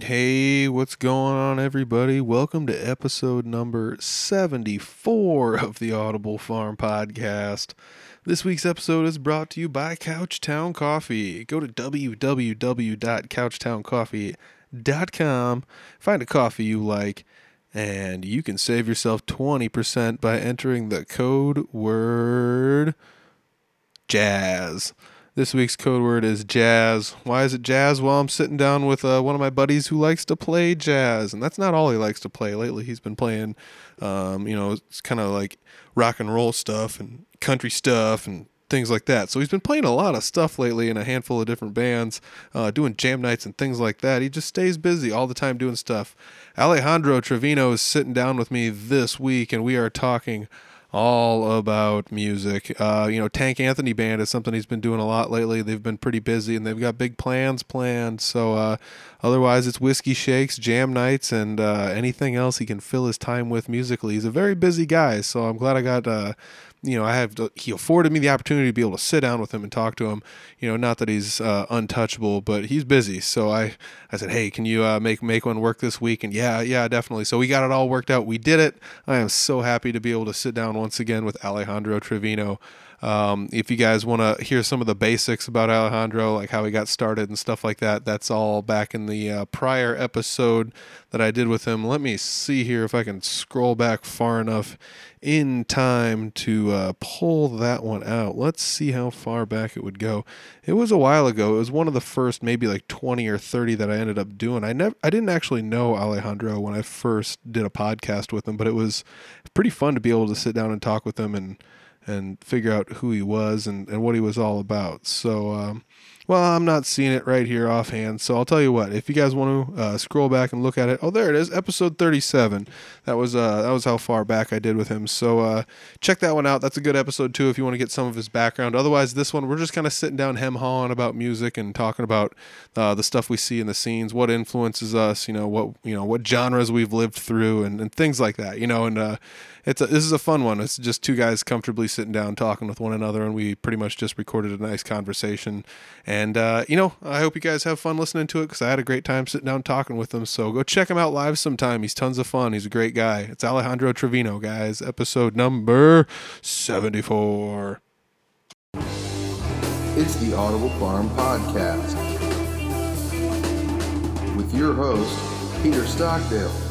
Hey, what's going on, everybody? Welcome to episode number 74 of the Audible Farm Podcast. This week's episode is brought to you by Couchtown Coffee. Go to www.couchtowncoffee.com, find a coffee you like, and you can save yourself 20% by entering the code word jazz. This week's code word is jazz. Why is it jazz? Well, I'm sitting down with uh, one of my buddies who likes to play jazz, and that's not all he likes to play. Lately, he's been playing, um, you know, it's kind of like rock and roll stuff and country stuff and things like that. So he's been playing a lot of stuff lately in a handful of different bands, uh, doing jam nights and things like that. He just stays busy all the time doing stuff. Alejandro Trevino is sitting down with me this week, and we are talking all about music. Uh, you know, Tank Anthony Band is something he's been doing a lot lately. They've been pretty busy and they've got big plans planned. So, uh, otherwise, it's whiskey shakes, jam nights, and uh, anything else he can fill his time with musically. He's a very busy guy. So, I'm glad I got uh, you know, I have he afforded me the opportunity to be able to sit down with him and talk to him. You know, not that he's uh, untouchable, but he's busy. So I, I said, hey, can you uh, make make one work this week? And yeah, yeah, definitely. So we got it all worked out. We did it. I am so happy to be able to sit down once again with Alejandro Trevino. Um, if you guys want to hear some of the basics about Alejandro, like how he got started and stuff like that, that's all back in the uh, prior episode that I did with him. Let me see here if I can scroll back far enough in time to uh, pull that one out. Let's see how far back it would go. It was a while ago. It was one of the first, maybe like 20 or 30 that I ended up doing. I never, I didn't actually know Alejandro when I first did a podcast with him, but it was pretty fun to be able to sit down and talk with him and and figure out who he was and, and what he was all about. So, um, well, I'm not seeing it right here offhand, so I'll tell you what. If you guys want to uh, scroll back and look at it, oh, there it is, episode 37. That was uh, that was how far back I did with him. So uh, check that one out. That's a good episode too, if you want to get some of his background. Otherwise, this one we're just kind of sitting down, hem hawing about music and talking about uh, the stuff we see in the scenes, what influences us, you know, what you know, what genres we've lived through, and, and things like that. You know, and uh, it's a, this is a fun one. It's just two guys comfortably sitting down talking with one another, and we pretty much just recorded a nice conversation. Uh, you know, I hope you guys have fun listening to it because I had a great time sitting down talking with him. So go check him out live sometime. He's tons of fun. He's a great guy. It's Alejandro Trevino, guys. Episode number seventy-four. It's the Audible Farm Podcast with your host, Peter Stockdale.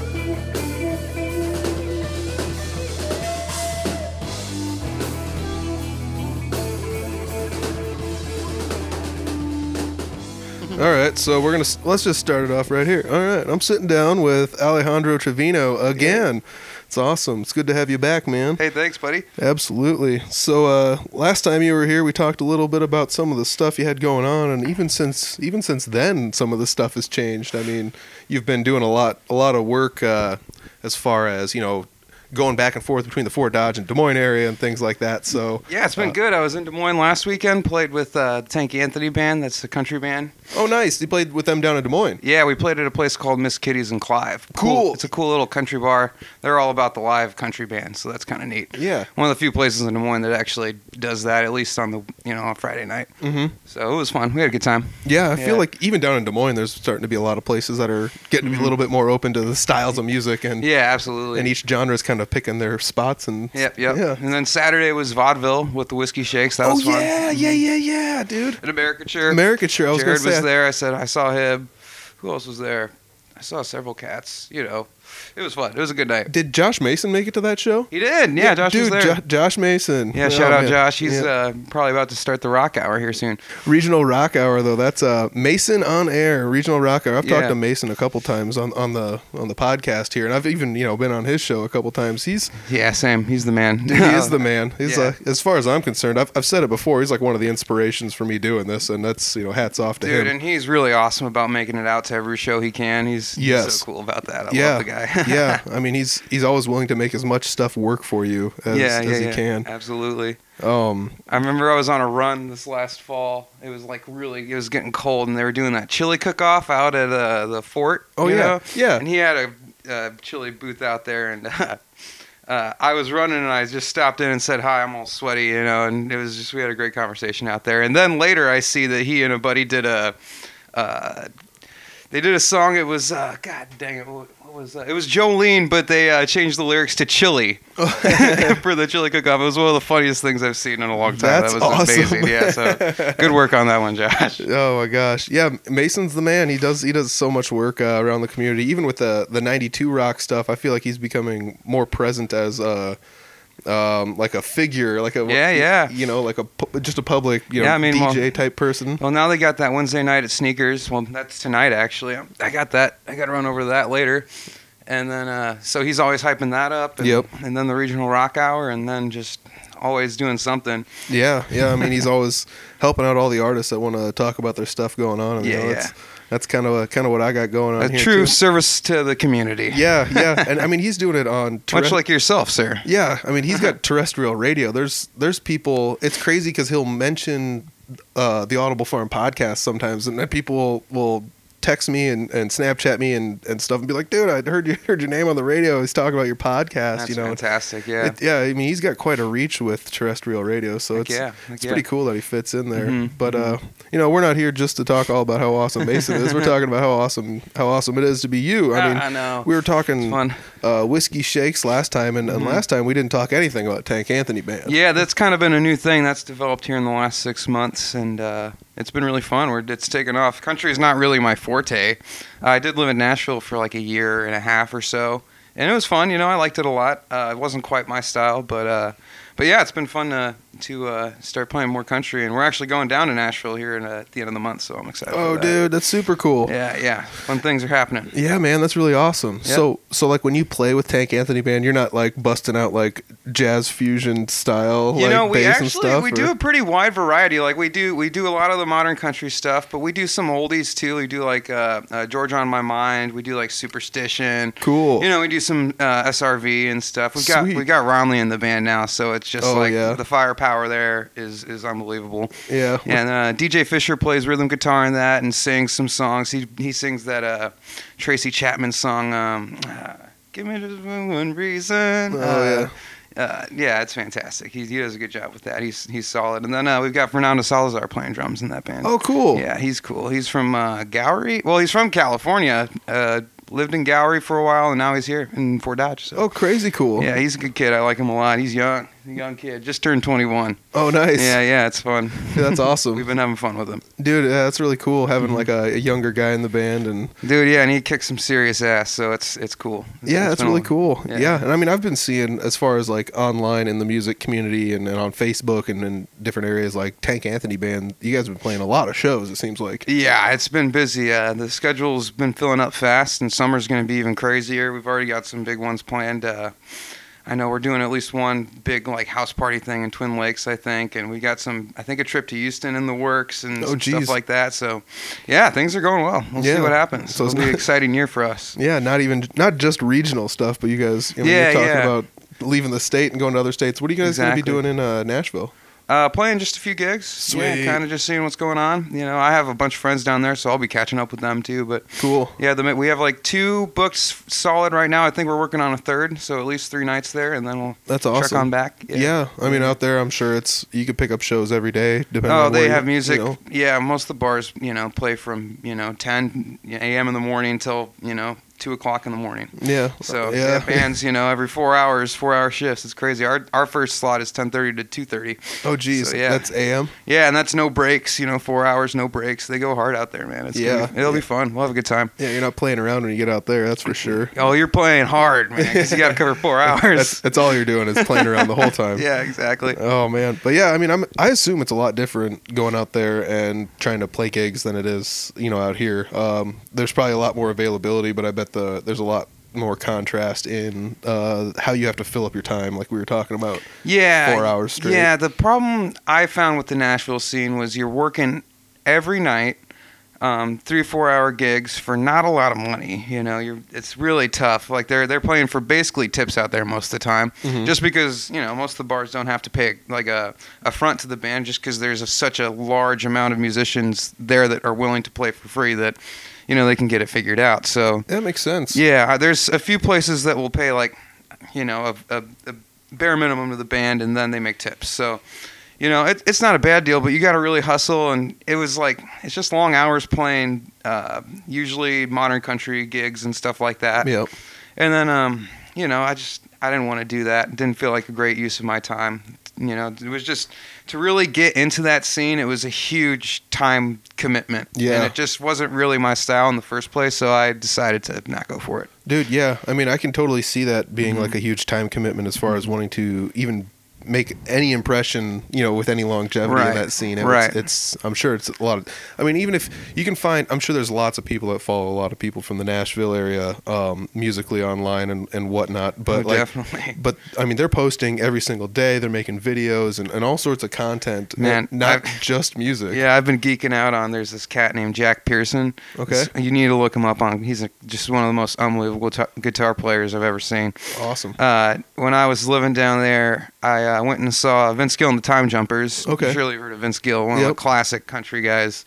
All right, so we're gonna let's just start it off right here. All right, I'm sitting down with Alejandro Trevino again. It's awesome. It's good to have you back, man. Hey, thanks, buddy. Absolutely. So uh, last time you were here, we talked a little bit about some of the stuff you had going on, and even since even since then, some of the stuff has changed. I mean, you've been doing a lot a lot of work uh, as far as you know going back and forth between the Fort Dodge and Des Moines area and things like that. So Yeah, it's been uh, good. I was in Des Moines last weekend. Played with uh, Tank Anthony Band. That's the country band. Oh, nice! You played with them down in Des Moines. Yeah, we played at a place called Miss Kitty's in Clive. Cool. It's a cool little country bar. They're all about the live country band, so that's kind of neat. Yeah. One of the few places in Des Moines that actually does that, at least on the you know on Friday night. Mm-hmm. So it was fun. We had a good time. Yeah, I feel like even down in Des Moines, there's starting to be a lot of places that are getting to be a little bit more open to the styles of music and Mm-hmm. Yeah, absolutely. and each genre is kind of picking their spots and Yep, yep. yeah. And then Saturday was vaudeville with the whiskey shakes. That oh was fun. yeah, yeah, mm-hmm. yeah, yeah, dude. At Americature. Americature. I was Jared was there. I said I saw him. Who else was there? I saw several cats. You know, it was fun. It was a good night. Did Josh Mason make it to that show? He did. Yeah, Josh dude, was there. Jo- Josh Mason. yeah, Oh, shout out man. Josh. He's Yeah. uh, probably about to start the rock hour here soon. Regional Rock Hour though. That's uh Mason on air. Regional Rock Hour. I've talked to Mason a couple times on, on the on the podcast here, and I've even you know been on his show a couple times. He's Yeah, Sam. He's the man. he is the man. He's Yeah. uh, as far as I'm concerned. I've, I've said it before. He's like one of the inspirations for me doing this, and that's you know hats off to Dude, him. and he's really awesome about making it out to every show he can. He's, he's so cool about that. I yeah, love the guy. yeah. I mean, he's he's always willing to make as much stuff work for you as, yeah, as yeah, he yeah. can. Absolutely. Um, I remember I was on a run this last fall. It was like really, it was getting cold, and they were doing that chili cook-off out at uh, the fort. Oh, you yeah. know? Yeah. And he had a uh, chili booth out there, and uh, I was running, and I just stopped in and said hi. I'm all sweaty, you know, and it was just we had a great conversation out there. And then later, I see that he and a buddy did a. Uh, they did a song. It was uh, God dang it, what was that? It was Jolene, but they uh, changed the lyrics to Chili for the Chili Cook-Off. It was one of the funniest things I've seen in a long time. That's that was awesome. amazing. Yeah, so good work on that one, Josh. Oh my gosh, yeah, Mason's the man. He does he does so much work uh, around the community. Even with the the '92 rock stuff, I feel like he's becoming more present as uh, um, like a figure, like a Yeah, yeah. you know, like a just a public, you know, Yeah, I mean, well- DJ type person. Well, now they got that Wednesday night at Sneakers. Well, that's tonight actually. I got that. I got to run over to that later. And then, uh, so he's always hyping that up. And, Yep. And then the regional rock hour, and then just always doing something. Yeah, yeah. I mean, he's always helping out all the artists that want to talk about their stuff going on. And, you Yeah, know, yeah. That's, kind of kind of what I got going on A here. true too. service to the community. Yeah, yeah, and I mean, he's doing it on Much like yourself, sir. Yeah, I mean, he's got terrestrial radio. There's there's people. It's crazy because he'll mention uh, the Audible Farm podcast sometimes, and then people will, will text me and, and Snapchat me and, and stuff, and be like, "Dude, I heard you heard your name on the radio. He's talking about your podcast." That's you know, fantastic. Yeah. It- yeah. I mean, he's got quite a reach with terrestrial radio, so Heck it's yeah, heck it's yeah. pretty cool that he fits in there. Mhm, But uh, you know, we're not here just to talk all about how awesome Mason is. We're talking about how awesome how awesome it is to be you. I mean, I know. we were talking fun. uh, whiskey shakes last time, and, and last time we didn't talk anything about Tank Anthony Band. Mm-hmm. Yeah, that's kind of been a new thing that's developed here in the last six months, and uh, it's been really fun. We're, it's taken off. Country is not really my forte. I did live in Nashville for like a year and a half or so, and it was fun. You know, I liked it a lot. Uh, it wasn't quite my style, but uh, but yeah, it's been fun to to uh, start playing more country. And we're actually going down to Nashville here in, uh, at the end of the month, so I'm excited. Oh, that. dude, that's super cool. Yeah, yeah, fun things are happening. Yeah, man, that's really awesome. Yep. So, so like when you play with Tank Anthony Band, you're not like busting out like jazz fusion style, You like know, we actually stuff. we or- do a pretty wide variety. Like we do we do a lot of the modern country stuff, but we do some oldies too. We do like uh, uh, Georgia on My Mind. We do like Superstition. cool. You know, we do some uh, SRV and stuff. We've got we got Romley in the band now, so it's just Oh, like yeah. the firepower there is is unbelievable. yeah, And uh, DJ Fisher plays rhythm guitar in that and sings some songs. He he sings that uh, Tracy Chapman song. Um, uh, Give me just one reason. Oh, Uh, uh, yeah, it's fantastic. He, he does a good job with that. He's he's solid. And then uh, we've got Fernando Salazar playing drums in that band. oh, cool. Yeah, he's cool. He's from uh, Gowrie. Well, he's from California. Uh, lived in Gowrie for a while, and now he's here in Fort Dodge. So. Oh, crazy cool. Yeah, he's a good kid. I like him a lot. He's young. Young kid. Just turned 21. Oh, nice. Yeah, yeah, it's fun. That's awesome, We've been having fun with him. dude. Yeah, that's really cool having Mm-hmm. like a, a younger guy in the band, and Dude, yeah, and he kicks some serious ass, so it's it's cool. It's- yeah, it's that's really a- cool. Yeah. yeah. and I mean, I've been seeing as far as like online in the music community and, and on Facebook and in different areas, like Tank Anthony Band. You guys have been playing a lot of shows. It seems like. Yeah, it's been busy. Uh, the schedule's been filling up fast, and summer's going to be even crazier. We've already got some big ones planned. Uh, I know we're doing at least one big like house party thing in Twin Lakes, I think, and we got some. I think a trip to Houston in the works and Oh, stuff like that. So, yeah, things are going well. We'll Yeah. see what happens. So it's It'll be an exciting year for us. Yeah, not even not just regional stuff, but you guys, you know, Yeah, you're talking yeah. about leaving the state and going to other states. What are you guys going to be doing in uh, Nashville? Uh, playing just a few gigs. Sweet. Yeah, kind of just seeing what's going on. You know, I have a bunch of friends down there, so I'll be catching up with them too. But Cool. yeah, the, we have like two books solid right now. I think we're working on a third, so at least three nights there, and then we'll That's check awesome. on back. Yeah. I mean, out there, I'm sure it's you could pick up shows every day. Depending Oh, they where you- have music. You know. Yeah, most of the bars, you know, play from you know 10 a.m. in the morning till you know two o'clock in the morning. Yeah. So yeah. yeah, bands, you know, every four hours, four hour shifts. It's crazy. Our our first slot is 10:30 to 2:30. Oh, geez. So, yeah. That's AM. Yeah, and that's no breaks. You know, four hours, no breaks. They go hard out there, man. It's Yeah. be- it'll be fun. We'll have a good time. Yeah, you're not playing around when you get out there. That's for sure. Oh, you're playing hard, man. Because you got to cover four That's, hours. that's all you're doing is playing around the whole time. yeah, exactly. Oh man, but yeah, I mean, I'm I assume it's a lot different going out there and trying to play gigs than it is, you know, out here. Um, there's probably a lot more availability, but I bet the there's a lot more contrast in uh, how you have to fill up your time, like we were talking about. Yeah, four hours straight. Yeah, the problem I found with the Nashville scene was you're working every night, um, three four hour gigs for not a lot of money. You know, you're it's really tough. Like they're they're playing for basically tips out there most of the time, Mhm. just because you know most of the bars don't have to pay like a a front to the band, just because there's a, such a large amount of musicians there that are willing to play for free that. You know they can get it figured out. So That makes sense. yeah, there's a few places that will pay like, you know, a, a, a bare minimum to the band, and then they make tips. So, you know, it, it's not a bad deal, but you got to really hustle. And it was like, it's just long hours playing, uh, usually modern country gigs and stuff like that. Yep. And then, um, you know, I just, I didn't want to do that. Didn't feel like a great use of my time. You know, it was just to really get into that scene. It was a huge time commitment. Yeah. And it just wasn't really my style in the first place. So I decided to not go for it. Dude, yeah. I mean, I can totally see that being Mm-hmm. like a huge time commitment as far as wanting to even make any impression, you know, with any longevity Right. in that scene. And Right. It's, it's, I'm sure it's a lot of, I mean, even if you can find, I'm sure there's lots of people that follow a lot of people from the Nashville area, um, musically online and, and whatnot. But Oh, like, definitely. but I mean, they're posting every single day. They're making videos and, and all sorts of content. Man, and not I've- just music. Yeah, I've been geeking out on. There's this cat named Jack Pearson. Okay. You need to look him up on. He's a, just one of the most unbelievable guitar, guitar players I've ever seen. Awesome. Uh, when I was living down there, I uh, went and saw Vince Gill and the Time Jumpers. Okay. You surely heard of Vince Gill, one of the classic country guys.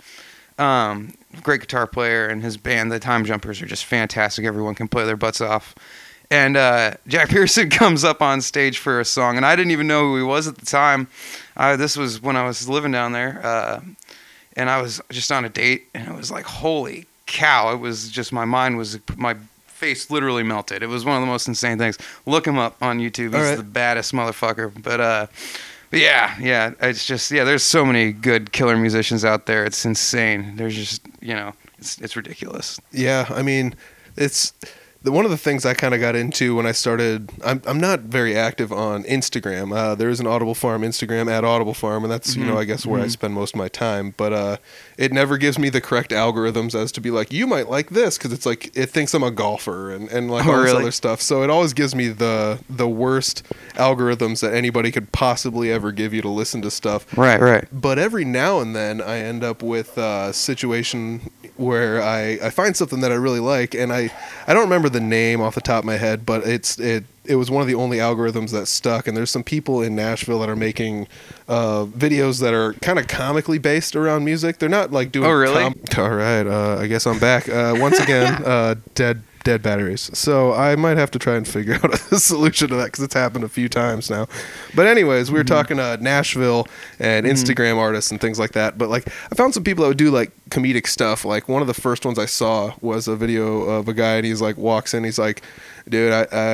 Um, great guitar player, and his band, the Time Jumpers, are just fantastic. Everyone can play their butts off. And uh, Jack Pearson comes up on stage for a song, and I didn't even know who he was at the time. Uh, this was when I was living down there, uh, and I was just on a date, and it was like, holy cow! It was just my mind was my face literally melted. It was one of the most insane things. Look him up on YouTube. He's right. the baddest motherfucker. But uh, but yeah, yeah. It's just yeah. There's so many good killer musicians out there. It's insane. There's just you know, it's it's ridiculous. Yeah, I mean, it's the, one of the things I kind of got into when I started. I'm I'm not very active on Instagram. Uh, there is an Audible Farm Instagram at Audible Farm, and that's you know I guess where I spend most of my time. But uh, it never gives me the correct algorithms as to be like you might like this because it's like it thinks I'm a golfer and and like Oh, all this other stuff. So it always gives me the the worst algorithms that anybody could possibly ever give you to listen to stuff Right, right. but every now and then I end up with a situation where I, I find something that I really like and I, I don't remember the name off the top of my head but it's it it was one of the only algorithms that stuck. And there's some people in Nashville that are making uh, videos that are kind of comically based around music. They're not like doing Oh, really? com- all right uh, I guess I'm back. Uh, once again uh, dead dead batteries. So I might have to try and figure out a solution to that because it's happened a few times now. But anyways we were talking uh, Nashville and Instagram artists and things like that. But like I found some people that would do like comedic stuff. Like one of the first ones I saw was a video of a guy and he's like walks in. He's like dude I, I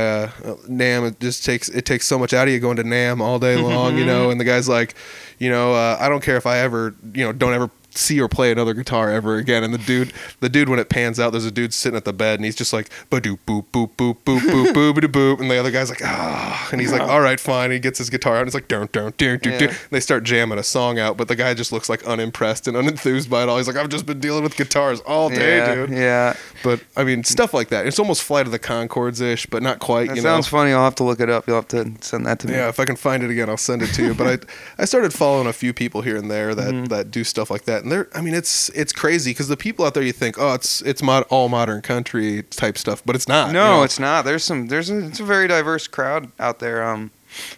uh, Nam it just takes it takes so much out of you going to Nam all day long you know? And the guy's like you know uh, I don't care if I ever you know don't ever see or play another guitar ever again. And the dude, the dude, when it pans out, there's a dude sitting at the bed, and he's just like, ba boop boop boop boop boop boop boop boop, and the other guy's like, ah, and he's like, all right, fine. And he gets his guitar out, and he's like, down down down. Yeah. They start jamming a song out, but the guy just looks like unimpressed and unenthused by it all. He's like, I've just been dealing with guitars all day, yeah, dude. Yeah. But I mean, stuff like that. It's almost Flight of the Conchords ish, but not quite. That you sounds know? funny. I'll have to look it up. You'll have to send that to me. Yeah, if I can find it again, I'll send it to you. But I, I started following a few people here and there that, Mm-hmm. that do stuff like that, and they're, I mean, it's it's crazy because the people out there you think, oh, it's it's mod, all modern country type stuff, but it's not. No, you know? it's not. There's some. There's a. It's a very diverse crowd out there. Um,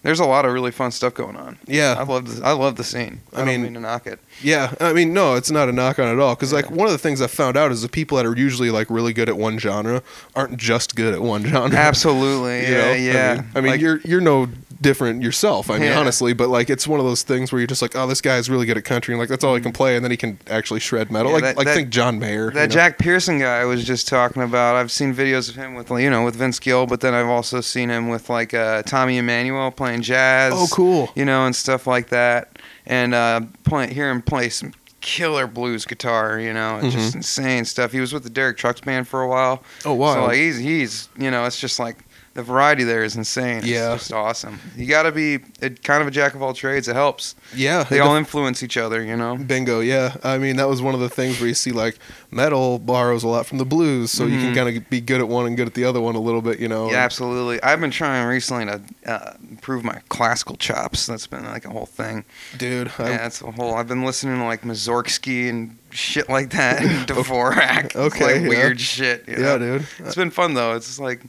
there's a lot of really fun stuff going on. Yeah, I yeah, love. The, I love the scene. I I, mean- don't mean to knock it. yeah. I mean, no, it's not a knock on at all. Because like one of the things I found out is the people that are usually like really good at one genre aren't just good at one genre. Absolutely. You know? Yeah. Yeah. I mean, I mean Like, you're you're no different yourself. I mean, Yeah. honestly, but like it's one of those things where you're just like, oh, this guy's really good at country, and like that's all he can play, and then he can actually shred metal. Yeah, like that- like that- think John Mayer. That you know? Jack Pearson guy I was just talking about. I've seen videos of him with you know with Vince Gill, but then I've also seen him with like uh, Tommy Emmanuel playing jazz. Oh, cool. You know, and stuff like that, and uh, play, hear him play some killer blues guitar. You know, it's just insane stuff. He was with the Derek Trucks band for a while. Mm-hmm. Oh, wow. So like he's he's you know it's just like the variety there is insane. Yeah. it's just awesome. You got to be a, kind of a jack of all trades. It helps. Yeah, They all influence each other. You know. bingo. Yeah, I mean that was one of the things where you see like metal borrows a lot from the blues, so you can Mhm. kind of be good at one and good at the other one a little bit, you know. Yeah, absolutely. I've been trying recently to uh, improve my classical chops. That's been like a whole thing. dude. I- yeah, it's a whole. I've been listening to like Mussorgsky and shit like that, and Dvorak. It's Okay, like yeah. weird shit. you yeah, dude. It's been fun though. It's just like,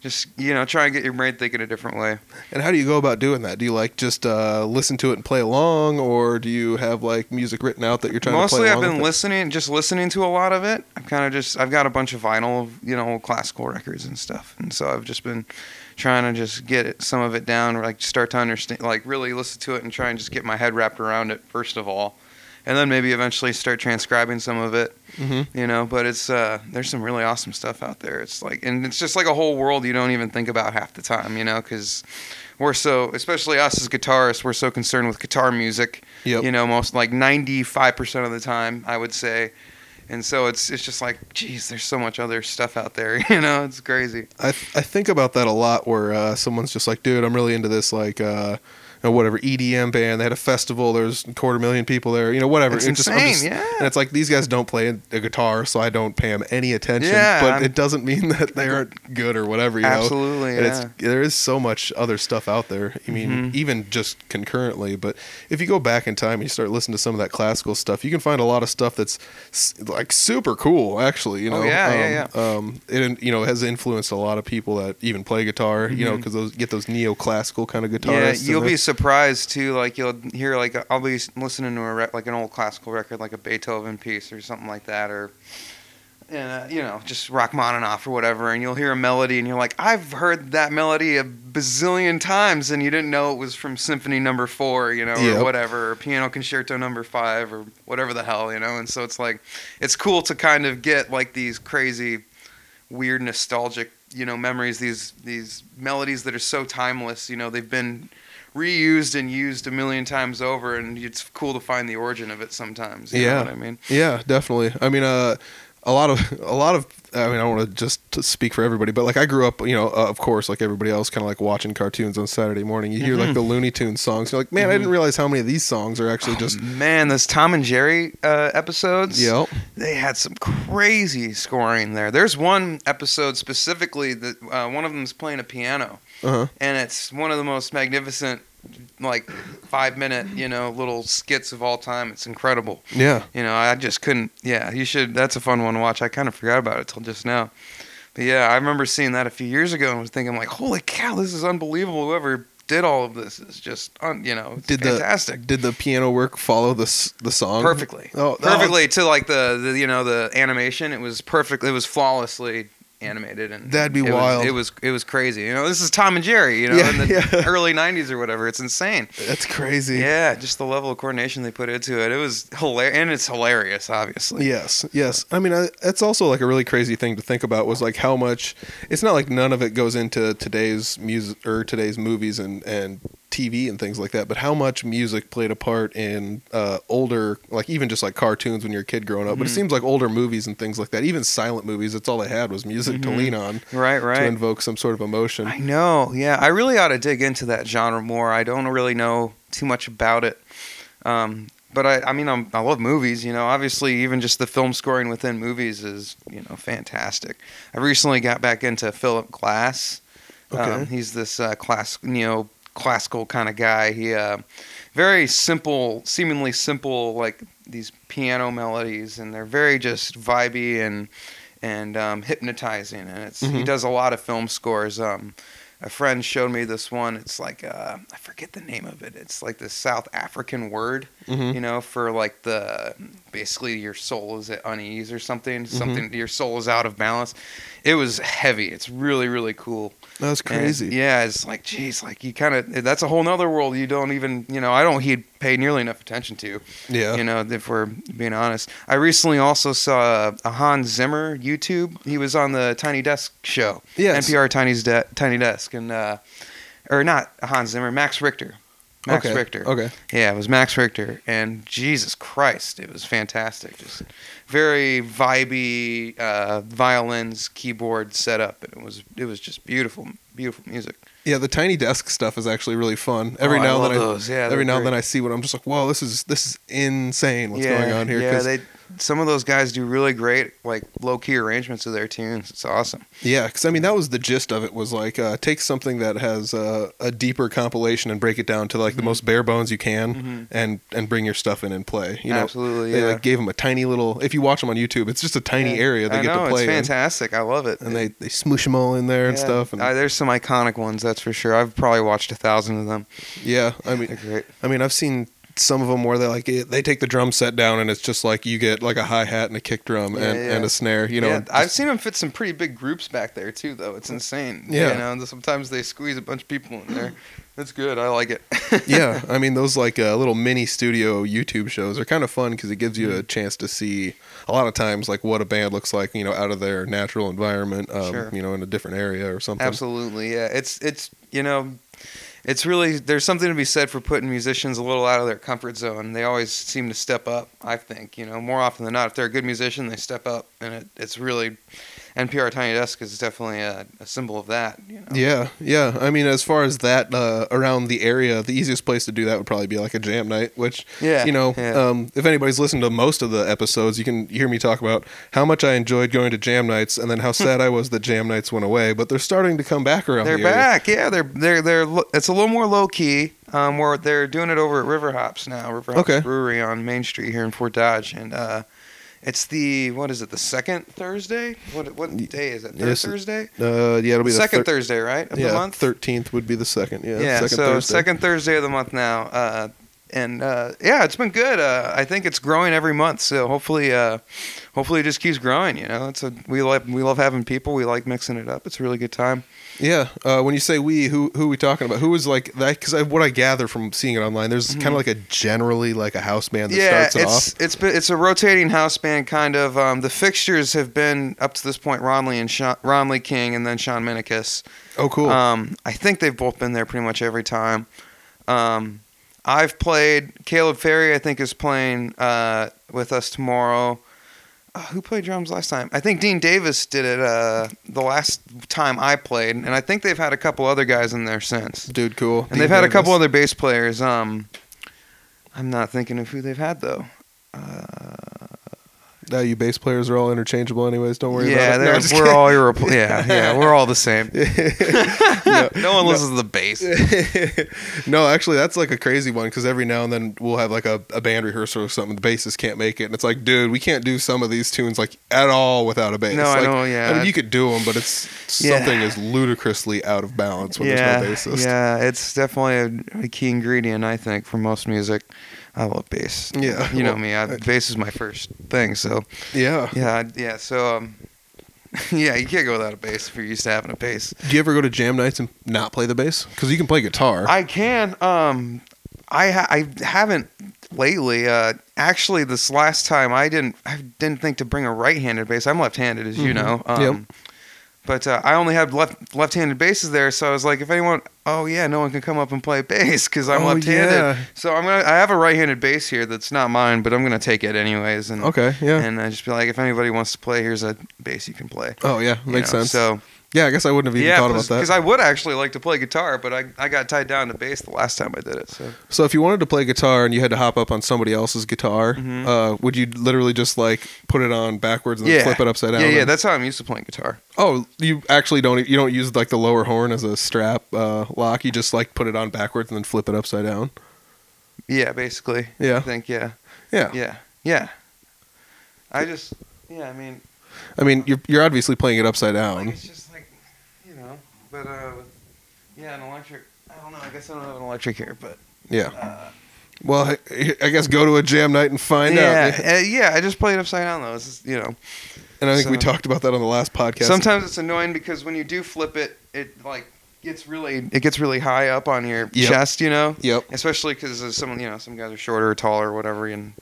just you know try and get your brain thinking a different way. And how do you go about doing that? Do you like just uh, listen to it and play along, or do you have like music written out that you're trying to Mostly, I've been listening, just listening to a lot of it. I've kind of just, I've got a bunch of vinyl, you know, classical records and stuff, and so I've just been trying to just get it, some of it down, or like start to understand, like really listen to it and try and just get my head wrapped around it first of all, and then maybe eventually start transcribing some of it, Mhm. you know. But it's, uh, there's some really awesome stuff out there. It's like, and it's just like a whole world you don't even think about half the time, you know, because we're so, especially us as guitarists, we're so concerned with guitar music Yep. you know most like 95% of the time i would say and so it's it's just like geez there's so much other stuff out there you know it's crazy I I think about that a lot where uh, someone's just like, dude, I'm really into this like uh, know, whatever EDM band. They had a festival. There's a quarter million people there. You know, whatever. It's It insane, just- yeah. And it's like these guys don't play a guitar, so I don't pay them any attention. Yeah, but I'm- it doesn't mean that they aren't good or whatever. You know. Absolutely, And yeah. it's there is so much other stuff out there. I mean, Mhm. even just concurrently. But if you go back in time and you start listening to some of that classical stuff, you can find a lot of stuff that's like super cool. Actually, you Oh, know. yeah, yeah, yeah. Um, it you know has influenced a lot of people that even play guitar. You know, because those get those neoclassical kind of Mm-hmm. yeah you'll be surprised too like you'll hear like i'll be listening to a rec- like an old classical record like a beethoven piece or something like that or and, uh, you know, just Rachmaninoff or whatever, and you'll hear a melody, and you're like, I've heard that melody a bazillion times, and you didn't know it was from Symphony Number Four, you know, Yep. or whatever, or Piano Concerto Number Five, or whatever the hell, you know. And so it's like, it's cool to kind of get like these crazy, weird, nostalgic, you know, memories. These these melodies that are so timeless, you know, they've been reused and used a million times over, and it's cool to find the origin of it sometimes. You Yeah. know what I mean? Yeah, definitely. I mean, uh, a lot of a lot of. I mean, I don't want to just speak for everybody, but like I grew up, you know, uh, of course, like everybody else, kind of like watching cartoons on Saturday morning. You hear like the Looney Tunes songs. You're like, man, I didn't realize how many of these songs are actually just. Man, those Tom and Jerry uh, episodes. Yep. They had some crazy scoring there. There's one episode specifically that uh, one of them is playing a piano, Uh huh. and it's one of the most magnificent, like five minute, you know, little skits of all time. It's incredible. Yeah. You know, I just couldn't. Yeah, you should. That's a fun one to watch. I kind of forgot about it till just now. But yeah, I remember seeing that a few years ago and was thinking like, holy cow, this is unbelievable. Whoever did all of this is just, un, you know, Did fantastic. the did the piano work follow the the song perfectly. Oh, oh, perfectly to like the, the you know the animation. It was perfect. It was flawlessly animated and That'd be it was- wild. it was it was crazy. You know, this is Tom and Jerry. You know, Yeah, in the yeah. early '90s or whatever. It's insane. That's crazy. Yeah, just the level of coordination they put into it. It was hilarious, and it's hilarious, obviously. Yes, yes. I mean, I, that's also like a really crazy thing to think about. Was like how much. It's not like none of it goes into today's music or today's movies and and TV and things like that, but how much music played a part in uh, older, like even just like cartoons when you're a kid growing up. But it Mhm. seems like older movies and things like that, even silent movies, that's all they had was music to Mhm. lean on Right, right, to invoke some sort of emotion. I know. Yeah, I really ought to dig into that genre more. I don't really know too much about it. Um, but I, I mean, I'm, I love movies. You know, obviously, even just the film scoring within movies is, you know, fantastic. I recently got back into Philip Glass. Okay. Um, he's this uh, class, you know, classical kind of guy. He, uh, very simple, seemingly simple, like these piano melodies, and they're very just vibey and and um, hypnotizing. And it's he Mhm. does a lot of film scores. Um, a friend showed me this one. It's like uh, I forget the name of it. It's like the South African word, Mhm. you know, for like the basically your soul is at unease or something. Mm-hmm. Something your soul is out of balance. It was heavy. It's really really cool. That's And, crazy. yeah, it's like, geez, like you kind of, that's a whole nother world you don't even, you know, I don't he'd pay nearly enough attention to, Yeah. you know, if we're being honest. I recently also saw a Hans Zimmer YouTube. He was on the Tiny Desk show, Yes. NPR Tiny's De- Tiny Desk, and, uh, or not Hans Zimmer, Max Richter. Max okay. Richter. Okay. Yeah, it was Max Richter, and Jesus Christ, it was fantastic. Just very vibey uh, violins, keyboard setup, and it was it was just beautiful, beautiful music. Yeah, the tiny desk stuff is actually really fun. Every Oh, I now and then, those. Yeah, every now and then. I see what I'm just like, whoa, this is this is insane. What's yeah, going on here? Yeah, they some of those guys do really great, like low key arrangements of their tunes. It's awesome. Yeah, because I mean that was the gist of it. Was like uh, take something that has uh, a deeper compilation and break it down to like the most bare bones you can, and and bring your stuff in and play. You know, Mm-hmm. Absolutely, They yeah. like gave them a tiny little. If you watch them on YouTube, it's just a tiny Yeah. area they I get know, to play It's in, fantastic. I love it. and they they smoosh them all in there and stuff. And Uh, there's some iconic ones, that's for sure. I've probably watched a thousand of them. yeah, I mean, great. I mean, I've seen some of them where they like they take the drum set down and it's just like you get like a hi hat and a kick drum and, yeah. and a snare. You know, yeah, I've seen them fit some pretty big groups back there too, though. It's insane. Yeah. you know, sometimes they squeeze a bunch of people in there. It's good. I like it. yeah, I mean those like uh, little mini studio YouTube shows are kind of fun because it gives you a Mm-hmm. chance to see a lot of times like what a band looks like, you know, out of their natural environment, um, Sure. you know, in a different area or something. Absolutely, yeah. It's it's you know, it's really there's something to be said for putting musicians a little out of their comfort zone. They always seem to step up. I think you know more often than not, if they're a good musician, they step up, and it, it's really NPR Tiny Desk is definitely a, a symbol of that. You know? Yeah, yeah. I mean, as far as that uh, around the area, the easiest place to do that would probably be like a jam night. Which, Yeah, you know, yeah. um, if anybody's listened to most of the episodes, you can hear me talk about how much I enjoyed going to jam nights, and then how sad I was that jam nights went away. But they're starting to come back around. They're the area. back. Yeah, they're they're they're. lo- It's a little more low key. Um, where they're doing it over at River Hops now. River Hops Okay. Brewery on Main Street here in Fort Dodge, and uh, it's the what is it? The second Thursday? What what day is it? Third Yes, Thursday. Uh, yeah, it'll be second the thir- Thursday, right? Of yeah, the month. thirteenth would be the second. Yeah, yeah. second so Thursday. second Thursday of the month now. Uh, and uh, yeah, it's been good. Uh, I think it's growing every month. So hopefully, uh, hopefully it just keeps growing. You know, it's a we like we love having people. We like mixing it up. It's a really good time. Yeah, uh, when you say we, who who are we talking about? Who was like that? Because what I gather from seeing it online, there's kind of like a generally like a house band that Mm-hmm. yeah, starts it it's off. it's been, it's a rotating house band kind of. Um, the fixtures have been up to this point Ron Lee and Sean, King and then Sean Minikis. Oh, cool. Um, I think they've both been there pretty much every time. Um, I've played. Caleb Ferry, I think, is playing uh, with us tomorrow. Uh, who played drums last time? I think Dean Davis did it uh, the last time I played, and I think they've had a couple other guys in there since. Dude, cool. And they've had a couple other bass players. Um, I'm not thinking of who they've had though. Uh, you bass players are all interchangeable, anyways. Don't worry yeah, about it. No, they're- I'm just we're all irrepl- Yeah, yeah, we're all the same. No, no one listens to the bass. no, actually, that's like a crazy one because every now and then we'll have like a, a band rehearsal or something. The bassist can't make it, and it's like, dude, we can't do some of these tunes like at all without a bass. No, I like, know, yeah. I mean, you could do them, but it's Yeah. something is ludicrously out of balance when yeah, there's no bassist. yeah, it's definitely a, a key ingredient, I think, for most music. I love bass. Yeah, you know well, me. I, I- bass is my first thing. So yeah. yeah, yeah. So um, yeah, you can't go without a bass if you're used to having a bass. Do you ever go to jam nights and not play the bass? Because you can play guitar. I can. Um, I ha- I haven't lately. Uh, actually, this last time I didn't. I didn't think to bring a right-handed bass. I'm left-handed, as you Mhm. know. Um, Yep. But uh, I only had left left-handed basses there, so I was like, if anyone, oh yeah, no one can come up and play bass because I'm Oh, left-handed. yeah. So I'm gonna. I have a right-handed bass here that's not mine, but I'm gonna take it anyways. And okay, yeah. and I just be like, if anybody wants to play, here's a bass you can play. oh, yeah. you Makes know? sense. So yeah, I guess I wouldn't have even yeah, thought about that. because I would actually like to play guitar, but I I got tied down to bass the last time I did it. So. So if you wanted to play guitar and you had to hop up on somebody else's guitar, Mhm. uh, would you literally just like put it on backwards and Yeah. flip it upside down? Yeah, yeah, and- that's how I'm used to playing guitar. oh, you actually don't you don't use like the lower horn as a strap uh, lock. You just like put it on backwards and then flip it upside down. Yeah, basically. Yeah. I think yeah, Yeah. yeah, yeah. I just yeah, I mean, I mean, you're you're obviously playing it upside down. it's just like but uh, yeah, an electric. I don't know. I guess I don't have an electric here, but Yeah. uh, Well, I, I guess go to a jam night and find yeah, out. uh, yeah. I just play it upside down though. It's just, you know, And I think we talked about that on the last podcast. sometimes it's annoying because when you do flip it, it like gets really it gets really high up on your Yep. chest, you know. Yep. especially because some you know some guys are shorter or taller or whatever and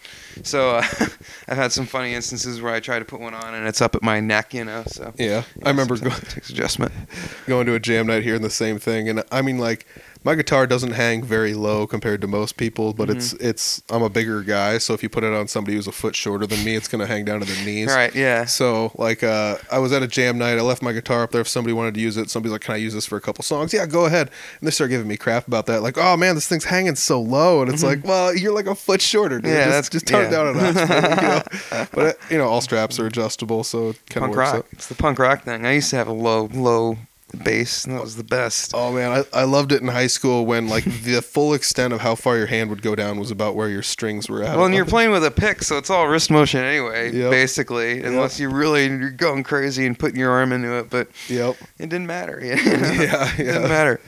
so uh, i've had some funny instances where i try to put one on and it's up at my neck you know so Yeah, I remember go, sometimes it takes adjustment going to a jam night here and the same thing. And I mean, like, my guitar doesn't hang very low compared to most people, but it's Mm-hmm. it's I'm a bigger guy, so if you put it on somebody who's a foot shorter than me, it's gonna hang down to the knees. Right, yeah. So like uh, I was at a jam night. I left my guitar up there. If somebody wanted to use it, somebody's like, "Can I use this for a couple songs?" Yeah, go ahead. And they start giving me crap about that. Like, "Oh man, this thing's hanging so low," and it's like, "Well, you're like a foot shorter, dude. Mm-hmm. Yeah, just, that's- just tone it down a notch." But, you know, but uh, you know, all straps are adjustable, so it kind of works rock. out. It's the punk rock thing. I used to have a low, low bass, and that was the best. Oh man, I, I loved it in high school when like the full extent of how far your hand would go down was about where your strings were at. Well, and you're playing with a pick, so it's all wrist motion anyway, Yep. basically, unless you really you're going crazy and putting your arm into it. But Yep. it didn't matter. You know? Yeah, it yeah. didn't matter.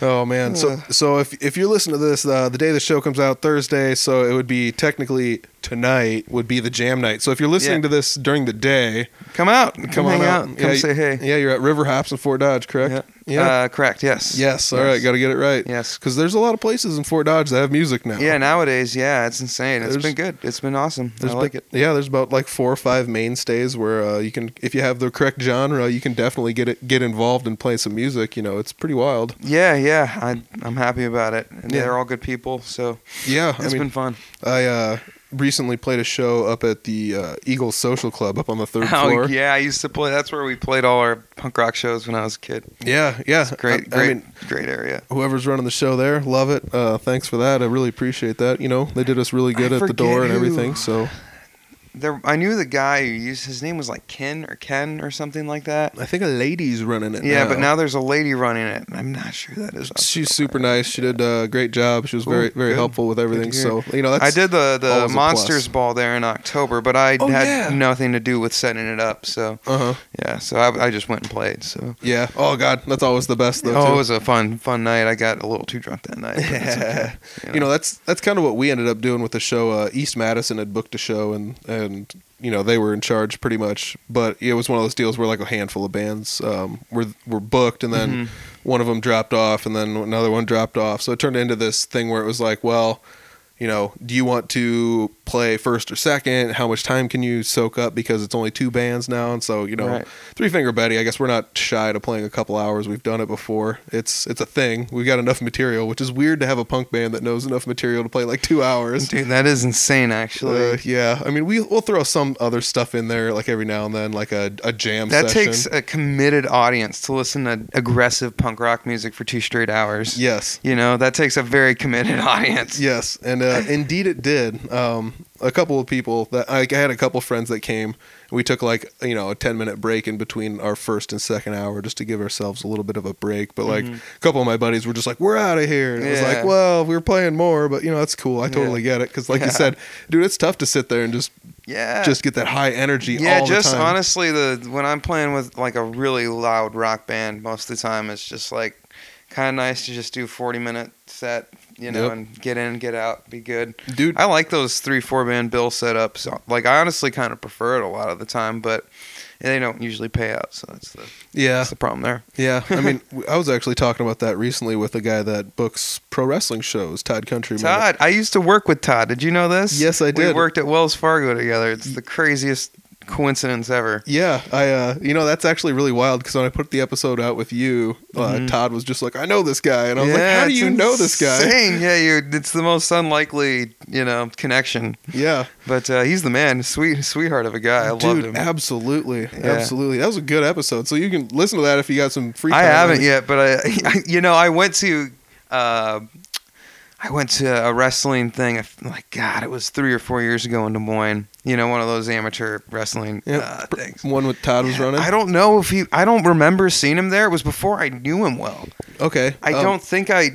Oh man. So so if if you're listening to this, uh, the day the show comes out Thursday, so it would be technically tonight would be the jam night. So if you're listening Yeah. to this during the day, Come out, come on hang out. out, come yeah, say hey. Yeah, you're at River Hops in Fort Dodge, correct? Yeah. Uh, correct. Yes. yes. All right. Got to get it right. Yes. Because there's a lot of places in Fort Dodge that have music now. Yeah. Nowadays, yeah, it's insane. It's There's- been good. It's been awesome. I like been- it. Yeah, there's about like four or five mainstays where uh, you can, if you have the correct genre, you can definitely get it, get involved and play some music. You know, it's pretty wild. Yeah, yeah. I, I'm happy about it. And Yeah. they're all good people, so Yeah, it's I mean, been fun. I uh, recently played a show up at the uh, Eagles Social Club up on the third Oh floor. yeah, I used to play. That's where we played all our punk rock shows when I was a kid. yeah, yeah. Great, I, great, I mean, great area. whoever's running the show there, love it. Uh, thanks for that. I really appreciate that. You know, they did us really good I at the door and everything. So There, I knew the guy who used his name was like Ken or Ken or something like that. I think a lady's running it. Yeah, but now there's a lady running it. I'm not sure that is. she's super nice. She did a great job. She was very, Ooh, very good. helpful with everything. So you know, that's I did the the Monsters. Ball there in October, but I Oh, had yeah. nothing to do with setting it up. So Uh huh. yeah, so I, I just went and played. So Yeah. Oh God, that's always the best though. oh, too. it was a fun fun night. I got a little too drunk that night. it's okay, you know that's that's kind of what we ended up doing with the show uh, east madison had booked a show and and you know they were in charge pretty much but it was one of those deals where like a handful of bands um, were were booked and then Mhm. one of them dropped off and then another one dropped off so it turned into this thing where it was like well you know, do you want to play first or second? How much time can you soak up because it's only two bands now? And so, you know, Right. Three Finger Betty, I guess we're not shy to playing a couple hours. We've done it before. It's it's a thing. We've got enough material, which is weird to have a punk band that knows enough material to play like two hours. Dude, that is insane. Actually, Uh, yeah, I mean, we we'll throw some other stuff in there, like every now and then, like a, a jam. that session. takes a committed audience to listen to aggressive punk rock music for two straight hours. yes, You know, that takes a very committed audience. Yes, and uh, indeed it did. Um, a couple of people that I, I had a couple friends that came. We took like you know a ten minute break in between our first and second hour just to give ourselves a little bit of a break. But like a couple of my buddies were just like, "We're out of here." And it was Mm-hmm. Like, "Well, we were playing more, but you know that's cool. I totally get it." Because like you said, dude, it's tough to sit there and just Yeah. just get that high energy. yeah, all just the time. honestly, the when I'm playing with like a really loud rock band, most of the time it's just like kind of nice to just do a 40 minute set, you know, Yep. and get in, get out, be good. dude. I like those three, four band bill setups. Like I honestly kind of prefer it a lot of the time, but they don't usually pay out, so that's the yeah, that's the problem there. Yeah, I mean, I was actually talking about that recently with a guy that books pro wrestling shows, Todd Countryman. Todd, I used to work with Todd. Did you know this? Yes, I did. We worked at Wells Fargo together. It's the craziest coincidence ever. Yeah, I uh, you know that's actually really wild because when I put the episode out with you, uh, Mhm. Todd was just like, "I know this guy," and I was like, "How do you know this guy?" Insane. Yeah, you. It's the most unlikely, you know, connection. Yeah, But uh, he's the man, sweet sweetheart of a guy. I loved him. absolutely, Yeah. absolutely. That was a good episode. So you can listen to that if you got some free time. I haven't yet, but I, I, you know, I went to, uh, I went to a wrestling thing. Like God, it was three or four years ago in Des Moines. You know, one of those amateur wrestling Yeah, uh, things. one with Todd was running. I don't know if he. I don't remember seeing him there. It was before I knew him well. okay, I um, don't think I.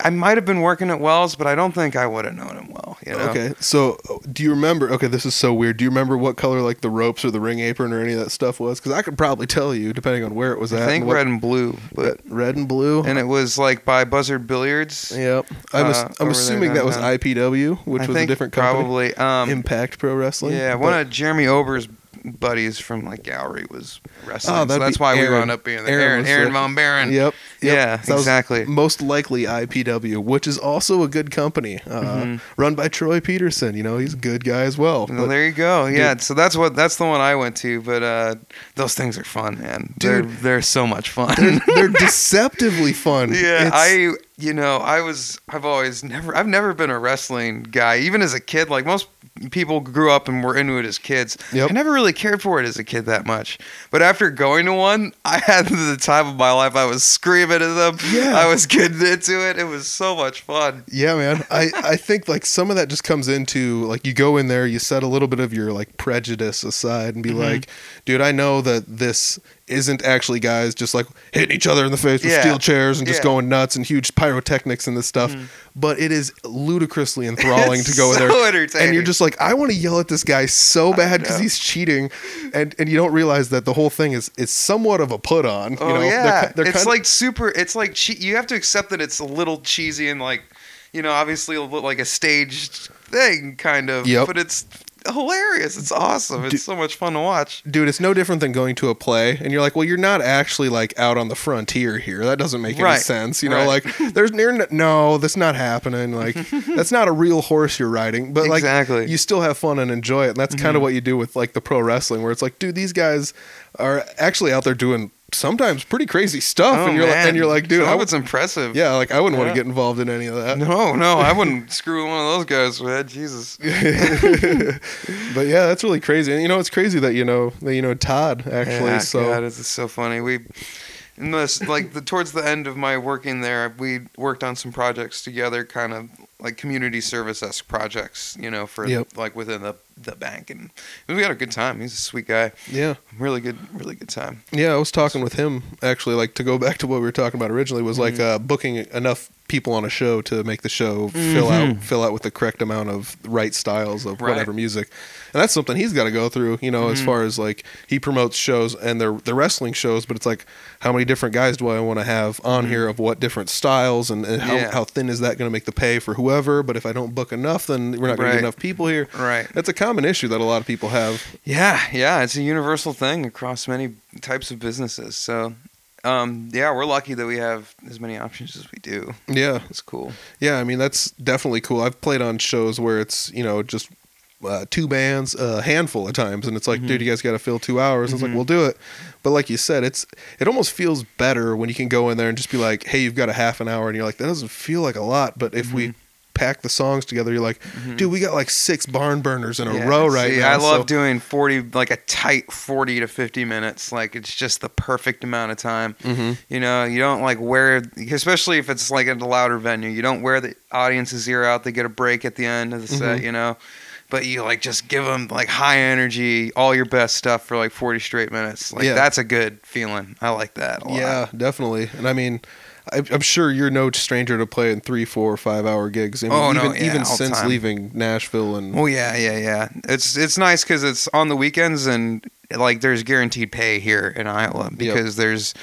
I might have been working at Wells, but I don't think I would have known him well. You know? Okay, so do you remember? Okay, this is so weird. Do you remember what color like the ropes or the ring apron or any of that stuff was? Because I could probably tell you depending on where it was at. I think and red and blue, but red and blue. and it was like by Buzzard Billiards. Yep. I'm, Uh, I'm assuming that was. IPW, which I was a different company. probably. Um, Impact Pro Wrestling. yeah, one But- of Jeremy Ober's buddies from like gallery was wrestling. Oh, so that's why we Aaron. wound up being there. Aaron Aaron, Aaron von Baron. Yep. yep. Yeah, So exactly. Most likely IPW, which is also a good company, uh, Mhm. run by Troy Peterson. You know, he's a good guy as well. Well, But- there you go. Yeah, so that's what that's the one I went to. But uh, those things are fun, man. Dude. they're they're so much fun. they're, they're deceptively fun. Yeah, It's- I you know I was I've always never I've never been a wrestling guy even as a kid like most people grew up and were into it as kids. Yep. I never really cared for it as a kid that much. But after going to one, I had the time of my life. I was screaming at them. Yeah. I was getting into it. It was so much fun. Yeah, man. I, I think like some of that just comes into like you go in there, you set a little bit of your like prejudice aside and be Mm-hmm. like, dude, I know that this isn't actually guys just like hitting each other in the face with Yeah. steel chairs and just Yeah. Going nuts and huge pyrotechnics and this stuff. Mm. But it is ludicrously enthralling It's to go so there. entertaining. And you're just like, I want to yell at this guy so bad because he's cheating, and and you don't realize that the whole thing is is somewhat of a put on. Oh you know? They're yeah, they're it's kind- like super. It's like che- you have to accept that it's a little cheesy and like, you know, obviously a little like a staged thing, kind of. Yep. But it's hilarious. It's awesome. It's Dude- so much fun to watch. dude, it's no different than going to a play, and you're like, well, you're not actually like out on the frontier here. That doesn't make any sense. You know, Right. like there's near no, that's not happening. Like that's not a real horse you're riding. But like Exactly. Mm-hmm. you still have fun and enjoy it, and that's kind of what you do with like the pro wrestling, where it's like, dude, these guys are actually out there doing sometimes pretty crazy stuff, Oh, and you're like, and you're like, dude, Some I of would, it's impressive. yeah, like I wouldn't want to get involved in any of that. No, no, I wouldn't screw one of those guys, man. Jesus. but yeah, that's really crazy. And you know, it's crazy that you know that you know Todd actually. yeah, so God, this is so funny. We, in this, like the towards the end of my working there, we worked on some projects together, kind of like community service esque projects, you know, for Yep. like within the the bank, and we had a good time. He's a sweet guy. yeah. Really good, really good time. Yeah, I was talking with him actually. Like to go back to what we were talking about originally was like uh, booking enough people on a show to make the show fill out fill out with the correct amount of right styles of Right. whatever music, and that's something he's got to go through. You know, as far as like he promotes shows and they're the wrestling shows, but it's like how many different guys do I want to have on here of what different styles and, and how Yeah. how thin is that going to make the pay for whoever? But if I don't book enough, then we're not going to Right. get enough people here. Right. That's a common issue that a lot of people have. Yeah, yeah, it's a universal thing across many types of businesses. So, um, yeah, we're lucky that we have as many options as we do. Yeah, It's cool. Yeah, I mean that's definitely cool. I've played on shows where it's you know just uh, two bands, a handful of times, and it's like, dude, mm-hmm. you guys got to fill two hours. It's like, mm-hmm. we'll do it. But like you said, it's it almost feels better when you can go in there and just be like, hey, you've got a half an hour, and you're like, that doesn't feel like a lot. But if we mm-hmm. pack the songs together, you're like, dude, we got like six barn burners in a Yeah, row right see, now. I love so- doing 40, like a tight 40 to 50 minutes. Like it's just the perfect amount of time. Mhm. You know, you don't like wear, especially if it's like at a louder venue, you don't wear the audience's ear out. They get a break at the end of the set, you know. But you like just give them like high energy, all your best stuff for like 40 straight minutes. Like Yeah. that's a good feeling. I like that a lot. Yeah, definitely. And I mean, I, I'm sure you're no stranger to playing three, four, five hour gigs. I mean, Oh, even, no, yeah, even since time. leaving Nashville and Oh yeah, yeah, yeah. It's it's nice because it's on the weekends and like there's guaranteed pay here in Iowa because there's,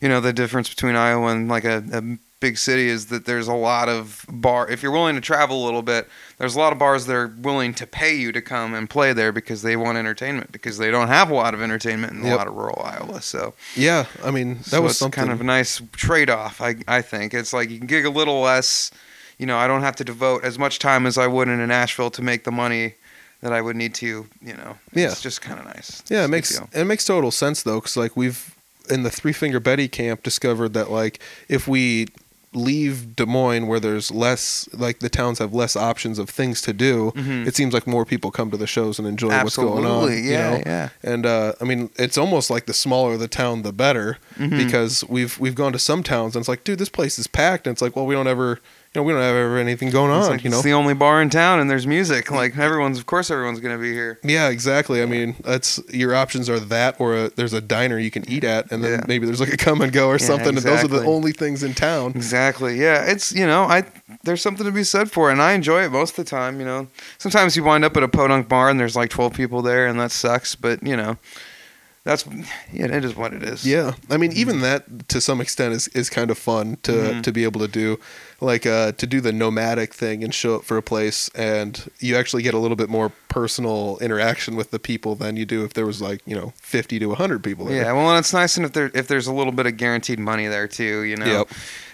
you know, the difference between Iowa and like a, a big city is that there's a lot of bar. If you're willing to travel a little bit, there's a lot of bars that are willing to pay you to come and play there because they want entertainment because they don't have a lot of entertainment in a lot of rural Iowa. So yeah, I mean that so was something kind of a nice trade off. I I think it's like you can gig a little less. You know, I don't have to devote as much time as I would in a Nashville to make the money that I would need to. You know, Yeah. it's just kind of nice. Yeah, it makes it makes total sense though, because like we've in the Three Finger Betty camp discovered that like if we leave Des Moines where there's less like the towns have less options of things to do, Mhm. it seems like more people come to the shows and enjoy what's going on. Absolutely, you yeah, know? yeah. And uh, I mean, it's almost like the smaller the town, the better, Mhm. because we've we've gone to some towns and it's like, dude, this place is packed, and it's like, well, we don't ever, know, we don't have ever anything going on, like you know. it's the only bar in town and there's music. Like everyone's, of course, everyone's gonna be here. Yeah, exactly. I mean, that's your options are that, or a, there's a diner you can eat at, and then Yeah. maybe there's like a come and go or Yeah, something. And those are the only things in town. Exactly. Yeah, it's you know I there's something to be said for it, and I enjoy it most of the time. You know, sometimes you wind up at a podunk bar and there's like 12 people there, and that sucks. But you know, that's yeah, it is what it is. Yeah, I mean, even that to some extent is, is kind of fun to Mhm. to be able to do, like uh, to do the nomadic thing and show up for a place, and you actually get a little bit more personal interaction with the people than you do if there was like you know fifty to hundred people there. Yeah, well, and it's nice and if there if there's a little bit of guaranteed money there too, you know. Yep.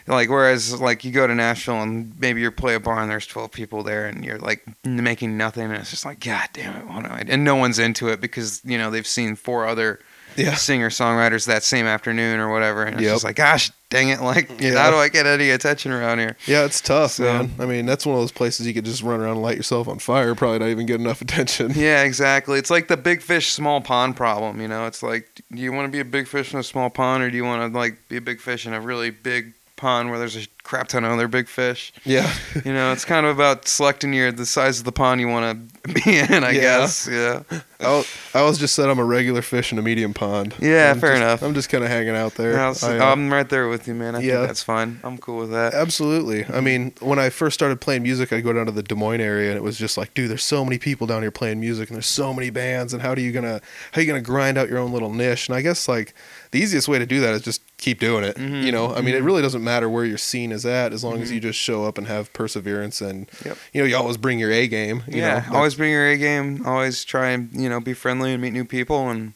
Like whereas like you go to Nashville and maybe you play a bar and there's 12 people there and you're like making nothing and it's just like god damn it, what do I? And no one's into it because you know they've seen four other Yeah. singer songwriters that same afternoon or whatever and it's Yep. just like gosh dang it like Yeah. how do I get any attention around here? Yeah, it's tough, So- man. I mean, that's one of those places you could just run around and light yourself on fire, probably not even get enough attention. Yeah, exactly. It's like the big fish, small pond problem. You know, it's like, do you want to be a big fish in a small pond, or do you want to like be a big fish in a really big pond where there's a crap ton of other big fish? Yeah. You know, it's kind of about selecting your the size of the pond you want to be in. I Yeah. guess. Yeah. I, I always just said I'm a regular fish in a medium pond. Yeah, I'm fair just- enough. I'm just kind of hanging out there. I was- I, uh, I'm right there with you, man. I Yeah. think that's fine. I'm cool with that. Absolutely. I mean, when I first started playing music, I'd go down to the Des Moines area, and it was just like, dude, there's so many people down here playing music, and there's so many bands, and how do you gonna how are you gonna grind out your own little niche? And I guess like the easiest way to do that is just keep doing it. Mhm. You know, I mean, it Mhm. really doesn't matter where your scene is at, as long as Mhm. you just show up and have perseverance, and Yep. you know, you always bring your A game. You yeah. know? always bring your A game. Always try and you know be friendly and meet new people and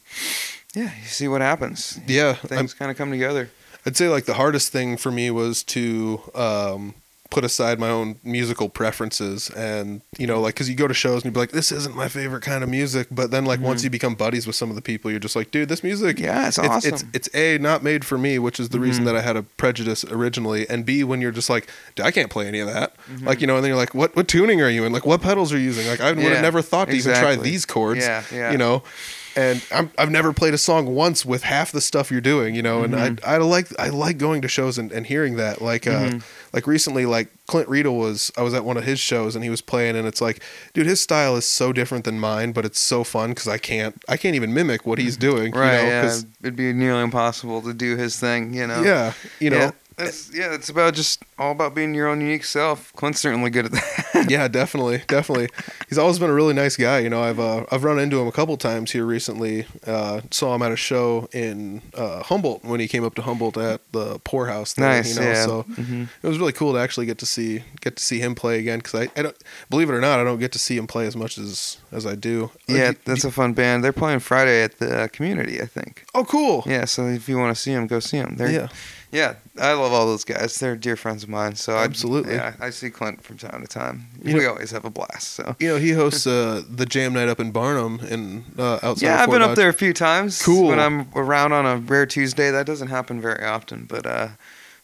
yeah, you see what happens. yeah. Things kind of come together. I'd say like the hardest thing for me was to um, put aside my own musical preferences, and you know, like because you go to shows and you'd be like, "This isn't my favorite kind of music," but then like once Mhm. you become buddies with some of the people, you're just like, "Dude, this music." Yeah, it's It's, awesome. it's it's a not made for me, which is the reason Mhm. that I had a prejudice originally, and b when you're just like, "Dude, I can't play any of that, Mhm. like you know, and then you're like, what what tuning are you in? Like what pedals are you using? Like I would Yeah, have never thought to even try these chords, Yeah, yeah. you know, and I'm, I've never played a song once with half the stuff you're doing, you know, and Mhm. I I like I like going to shows and, and hearing that. Like uh, Mhm. like recently, like Clint Riedel was I was at one of his shows and he was playing, and it's like, dude, his style is so different than mine, but it's so fun because I can't I can't even mimic what he's doing, Right, You know, yeah. It'd be nearly impossible to do his thing, you know. yeah, you know. Yeah, it's, yeah, it's about just all about being your own unique self. Clint's certainly good at that. yeah, definitely, definitely. He's always been a really nice guy. You know, I've uh, I've run into him a couple times here recently. Uh, saw him at a show in uh, Humboldt when he came up to Humboldt at the Poorhouse. There, nice, you know, yeah. So Mhm. it was really cool to actually get to see get to see him play again because I, I don't believe it or not I don't get to see him play as much as as I do. Yeah, Like, that's a fun band. They're playing Friday at the uh, community, I think. oh cool. Yeah, so if you want to see him, go see him. They're, Yeah. Yeah, I love all those guys. They're dear friends of mine. So I- Absolutely. yeah, I see Clint from time to time. You we know- always have a blast. So You know, he hosts uh, the Jam Night up in Barnum and uh, outside. yeah, I've been up there a few times. Cool. When I'm around on a rare Tuesday, that doesn't happen very often. But uh,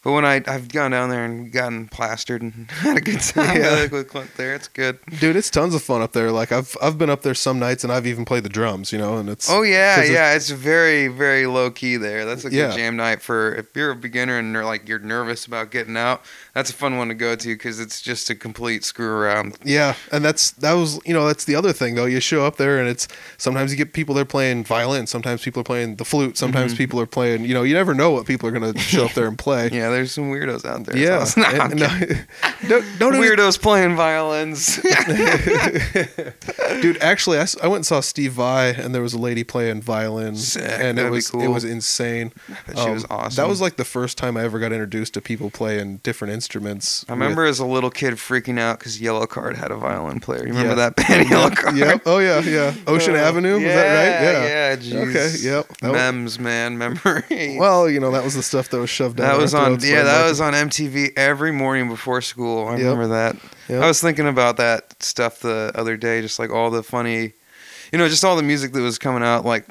but when I I've gone down there and gotten plastered and had a good time Yeah. like, with Clint there, it's good. Dude, it's tons of fun up there. Like I've I've been up there some nights and I've even played the drums. You know, and it's Oh yeah, yeah. It's very, very low key there. That's a good Yeah. jam night for if you're a beginner and you're like you're nervous about getting out. That's a fun one to go to because it's just a complete screw around. Yeah, and that's that was you know that's the other thing though. You show up there and it's sometimes you get people there playing violin, sometimes people are playing the flute, sometimes Mhm. people are playing. You know, you never know what people are gonna show up there and play. Yeah, there's some weirdos out there. Yeah, So- No, no, don't, don't weirdos playing violins. dude. Actually, I went and saw Steve Vai, and there was a lady playing violin, Sick, and it was it was insane. bet she was awesome. That was like the first time I ever got introduced to people playing different instruments. I remember as a little kid freaking out because Yellowcard had a violin player. You remember Yeah. that band, Yellowcard? Yep. Oh yeah, yeah. Ocean Uh, Avenue. Was yeah, that right? Yeah. Yeah. Geez. Okay, yep. That was- Mems, man, memory. Well, you know that was the stuff that was shoved down. That was on yeah, that was on MTV every morning before school. I Yep. remember that. Yep. I was thinking about that stuff the other day, just like all the funny, you know, just all the music that was coming out, like,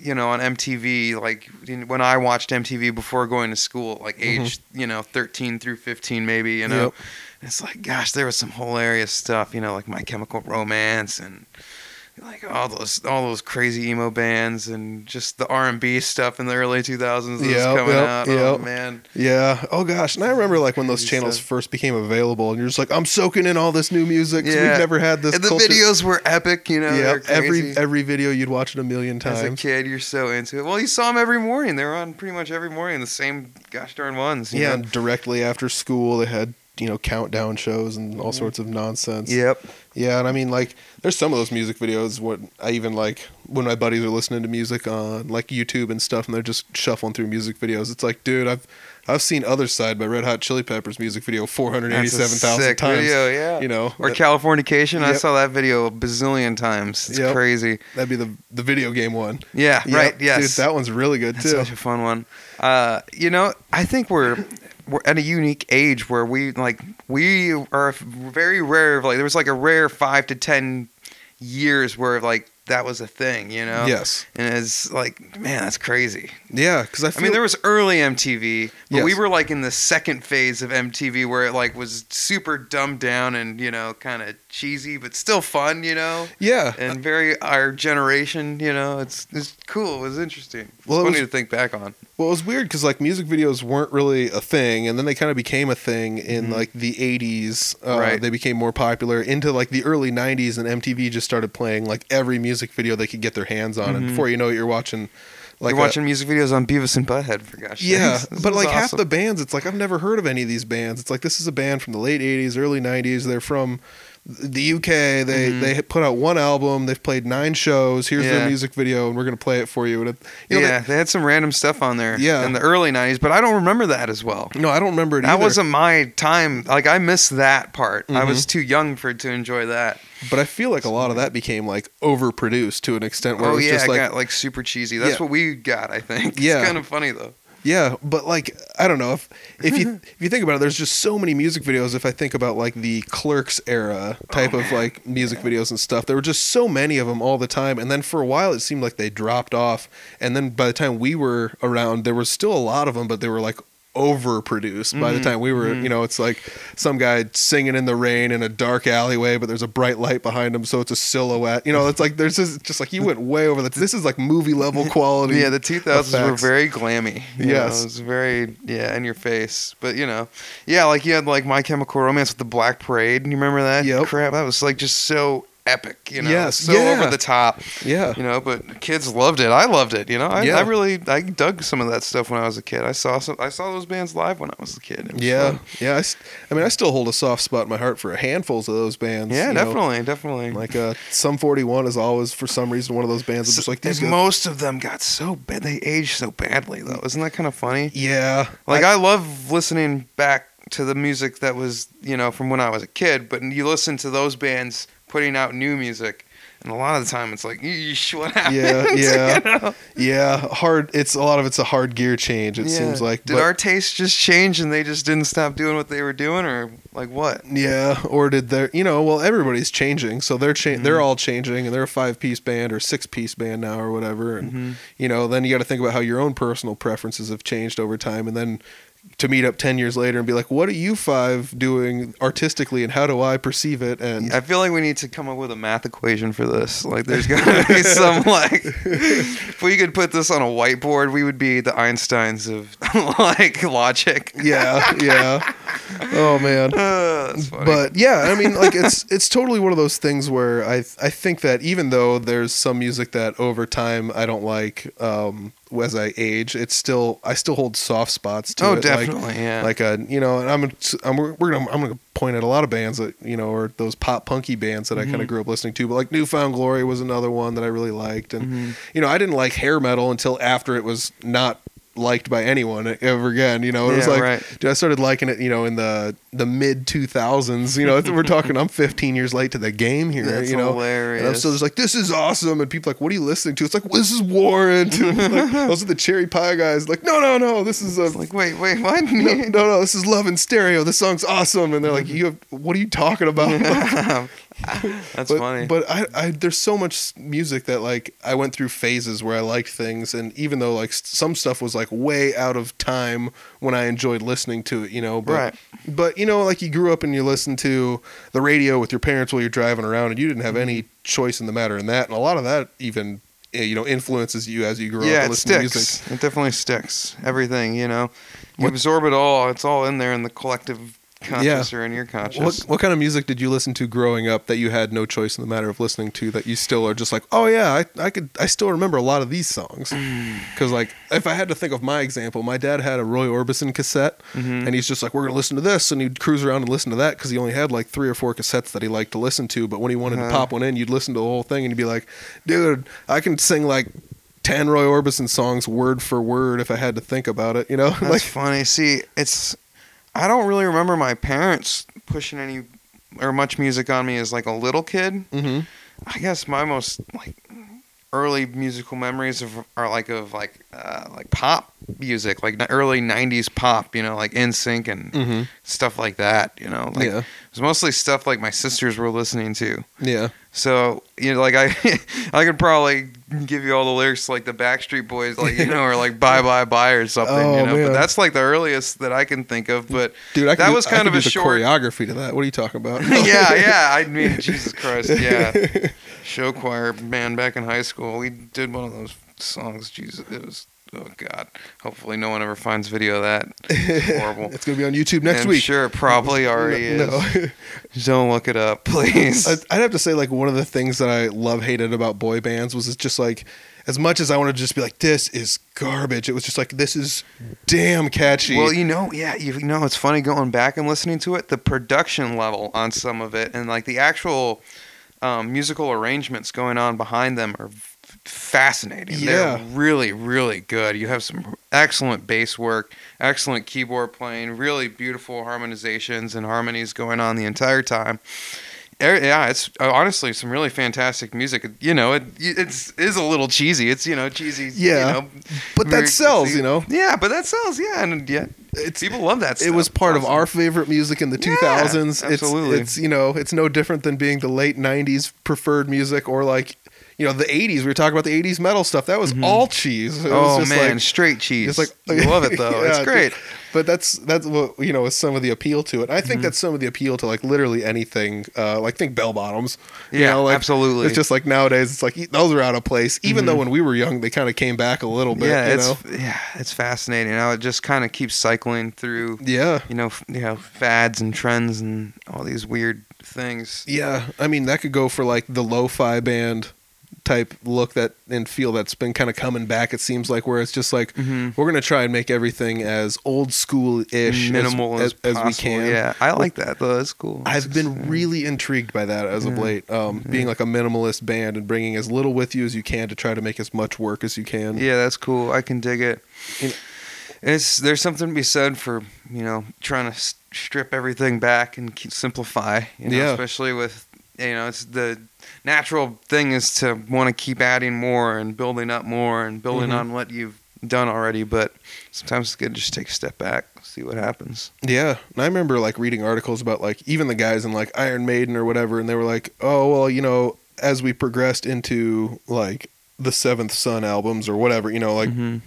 you know, on MTV. Like when I watched MTV before going to school, like age, you know, thirteen through fifteen, maybe. You know, Mm-hmm. Yep. it's like, gosh, there was some hilarious stuff. You know, like My Chemical Romance and. Like all those, all those crazy emo bands, and just the R and B stuff in the early two thousands that Yep, was coming yep, out. Oh man, Yeah. Oh gosh. And I remember like when those channels stuff. first became available, and you're just like, I'm soaking in all this new music. Yeah. We've never had this. and the culture. videos were epic. You know, Yeah. Every every video you'd watch it a million times. As a kid, you're so into it. Well, you saw them every morning. They were on pretty much every morning, the same gosh darn ones. you Yeah. directly after school, they had you know countdown shows and all sorts of nonsense. Yep. Yeah, and I mean, like, there's some of those music videos. What I even like when my buddies are listening to music on like YouTube and stuff, and they're just shuffling through music videos. It's like, dude, I've I've seen Other Side by Red Hot Chili Peppers music video 487,000 sick times. video, yeah. You know, Or that- Californication. I saw that video a bazillion times. It's Yep. crazy. that'd be the the video game one. Yeah, Yep, right. Yes. dude, that one's really good That's too. such a fun one. Uh, you know, I think we're we're at a unique age where we like we are very rare. Like there was like a rare five to ten years where like that was a thing. You know. Yes. And it's like, man, that's crazy. Yeah, because I, I mean, there was early MTV, but we were like in the second phase of MTV where it like was super dumbed down and you know kind of cheesy, but still fun. You know. yeah, And very our generation, you know, it's it's cool. It was interesting. It's Well, it funny was- to think back on. Well, it was weird because like music videos weren't really a thing, and then they kind of became a thing in Mhm. like the '80s. Uh, Right. They became more popular into like the early '90s, and MTV just started playing like every music video they could get their hands on, and Mhm. before you know it, you're watching like You're a- watching music videos on Beavis and Butthead for gosh. yeah, sakes. This but like half the bands, it's like I've never heard of any of these bands. It's like this is a band from the late '80s, early '90s. They're from the UK. They Mhm. they put out one album. They've played nine shows. Here's Yeah. their music video, and we're gonna play it for you. And it, you know, yeah, they, had some random stuff on there. Yeah. in the early '90s, but I don't remember that as well. no, I don't remember it. That either. wasn't my time. Like I missed that part. I Mhm. was too young for to enjoy that. But I feel like a lot of that became like overproduced to an extent where oh it was yeah, just it like got like super cheesy. That's Yeah. what we got. I think. Yeah. it's kind of funny though. Yeah, but like I don't know if if you if you think about it, there's just so many music videos. If I think about like the Clerks era type of like music videos and stuff, there were just so many of them all the time. And then for a while, it seemed like they dropped off. And then by the time we were around, there was still a lot of them, but they were like overproduced by the Mhm, time we were mhm. you know it's like some guy singing in the rain in a dark alleyway but there's a bright light behind him so it's a silhouette you know it's like there's just, just like you went way over the this is like movie level quality Yeah, the 2000s were effects. very glammy. you know, Yes. it was very yeah in your face. But you know, yeah, like you had like My Chemical Romance with the Black Parade. You remember that Yep. crap? That was like just so epic. You know, Yes, so yeah. over the top. yeah You know, but kids loved it. I loved it. You know, I, Yeah. I really I dug some of that stuff when I was a kid. I saw some. I saw those bands live when I was a kid. Was Yeah, fun. yeah. I mean, I still hold a soft spot in my heart for a handfuls of those bands. yeah, you know. definitely, definitely. Like uh, Sum 41 is always for some reason one of those bands. I'm just like these guys. most of them got so bad. They aged so badly, though. Isn't that kind of funny? yeah, Like I, love listening back to the music that was, you know, from when I was a kid. But you listen to those bands putting out new music, and a lot of the time it's like, "Yeesh, what happened?" Yeah, yeah. You know? yeah, hard. It's a lot of it's a hard gear change. It Yeah. seems like. Did but- our taste just change and they just didn't stop doing what they were doing, or like what? yeah, or did they? You know, well, everybody's changing, so they're cha- Mm-hmm. they're all changing, and they're a five piece band or six piece band now or whatever. And Mm-hmm. you know, then you got to think about how your own personal preferences have changed over time, and then to meet up 10 years later and be like what are you five doing artistically and how do i perceive it and I feel like we need to come up with a math equation for this. Like, there's gotta be some like, if we could put this on a whiteboard, we would be the Einsteins of like logic. yeah yeah oh man Uh, but yeah i mean like it's it's totally one of those things where i i think that even though there's some music that over time i don't like um as i age it's still i still hold soft spots to oh, it like- definitely, yeah. like a you know and i'm i'm we're gonna i'm gonna point at a lot of bands that you know or those pop punky bands that i kind of grew up listening to but like newfound glory was another one that i really liked and Mhm. you know i didn't like hair metal until after it was not liked by anyone ever again you know it was like right. dude, i started liking it you know in the the mid 2000s you know we're talking i'm 15 years late to the game here That's you know hilarious. and i'm still just like this is awesome and people are like what are you listening to it's like well, this is Warrant like, those are the cherry pie guys like no no no this is a like, wait, wait, what? no, no, no, this is Love in Stereo. This song's awesome. And they're like, mm-hmm. you have, what are you talking about? That's but, funny. But I, I, there's so much music that like I went through phases where I liked things, and even though like some stuff was like way out of time when I enjoyed listening to it, you know. But, Right. But you know, like you grew up and you listened to the radio with your parents while you're driving around, and you didn't have any choice in the matter in that, and a lot of that even. eh, You know, influences you as you grow up yeah, it listen to sticks. music. It definitely sticks. Everything, you know, you What- absorb it all. It's all in there in the collective conscious or in your conscious. What what kind of music did you listen to growing up that you had no choice in the matter of listening to that you still are just like, oh yeah, I, I could I still remember a lot of these songs because like if I had to think of my example, my dad had a Roy Orbison cassette Mhm. and he's just like we're gonna listen to this and he'd cruise around and listen to that because he only had like three or four cassettes that he liked to listen to, but when he wanted Uh-huh. to pop one in, you'd listen to the whole thing and you'd be like, dude, I can sing like. 10 Roy Orbison songs word for word if I had to think about it, you know? That's like funny. See, it's I don't really remember my parents pushing any or much music on me as like a little kid. mhm. I guess my most like early musical memories of, are like of like uh, like pop music, like early '90s pop. You know, like NSYNC and Mhm. stuff like that. You know, like Yeah. it was mostly stuff like my sisters were listening to. Yeah. So you know, like I, I could probably give you all the lyrics like the Backstreet Boys, like you know, or like Bye Bye Bye or something. Oh, you know, man. but that's like the earliest that I can think of. But Dude, that do- was kind of a short. choreography to that. What are you talking about? yeah, yeah. I mean, Jesus Christ, yeah. Show choir band back in high school. We did one of those songs. Jesus, it was. Oh God. Hopefully, no one ever finds video of that. It's horrible. It's gonna be on YouTube next I'm week. sure it probably already is. No. Don't look it up, please. I'd have to say, like, one of the things that I love hated about boy bands was it's just like, as much as I wanted to just be like, this is garbage, it was just like, this is damn catchy. Well, you know, yeah, you know, it's funny going back and listening to it. The production level on some of it, and like the actual um, musical arrangements going on behind them, are fascinating. Yeah. They're really, really good. You have some excellent bass work, excellent keyboard playing, really beautiful harmonizations and harmonies going on the entire time. Yeah, it's uh, honestly some really fantastic music. You know, it it's is a little cheesy. It's you know cheesy. Yeah, you know, but that sells, you know? Yeah, but that sells. Yeah, and yeah, It's- people love that. Stuff. it was part of our favorite music in the Yeah, 2000s. absolutely. It's, it's you know, it's no different than being the late 90s preferred music or like, you know, the 80s. We were talking about the 80s metal stuff. That was all cheese. It was Oh just man, like, straight cheese. It's like love it though. Yeah, it's great. But that's that's what you know is some of the appeal to it. I Mm-hmm. think that's some of the appeal to like literally anything. Uh, like think bell bottoms. Yeah, know, like, absolutely. It's just like nowadays, it's like those are out of place. Even though when we were young, they kind of came back a little bit. Mm-hmm. yeah, it's know? yeah, it's fascinating. How it just kind of keeps cycling through. yeah, You know, f- you know, fads and trends and all these weird things. yeah. I mean, that could go for like the lo-fi band type look that and feel that's been kind of coming back. It seems like where it's just like Mhm. we're gonna try and make everything as old school ish, minimal as, as, possible. we can. Yeah, I like that though. That's cool. I've It's- been really intrigued by that as of late. Um, Being like a minimalist band and bringing as little with you as you can to try to make as much work as you can. Yeah, that's cool. I can dig it. You know- It's there's something to be said for you know trying to strip everything back and simplify. You know, Yeah. especially with you know it's the natural thing is to want to keep adding more and building up more and building Mhm. on what you've done already. But sometimes it's good to just take a step back, see what happens. Yeah, and I remember like reading articles about like even the guys in like Iron Maiden or whatever, and they were like, "Oh well, you know, as we progressed into like the Seventh Son albums or whatever, you know, like Mhm.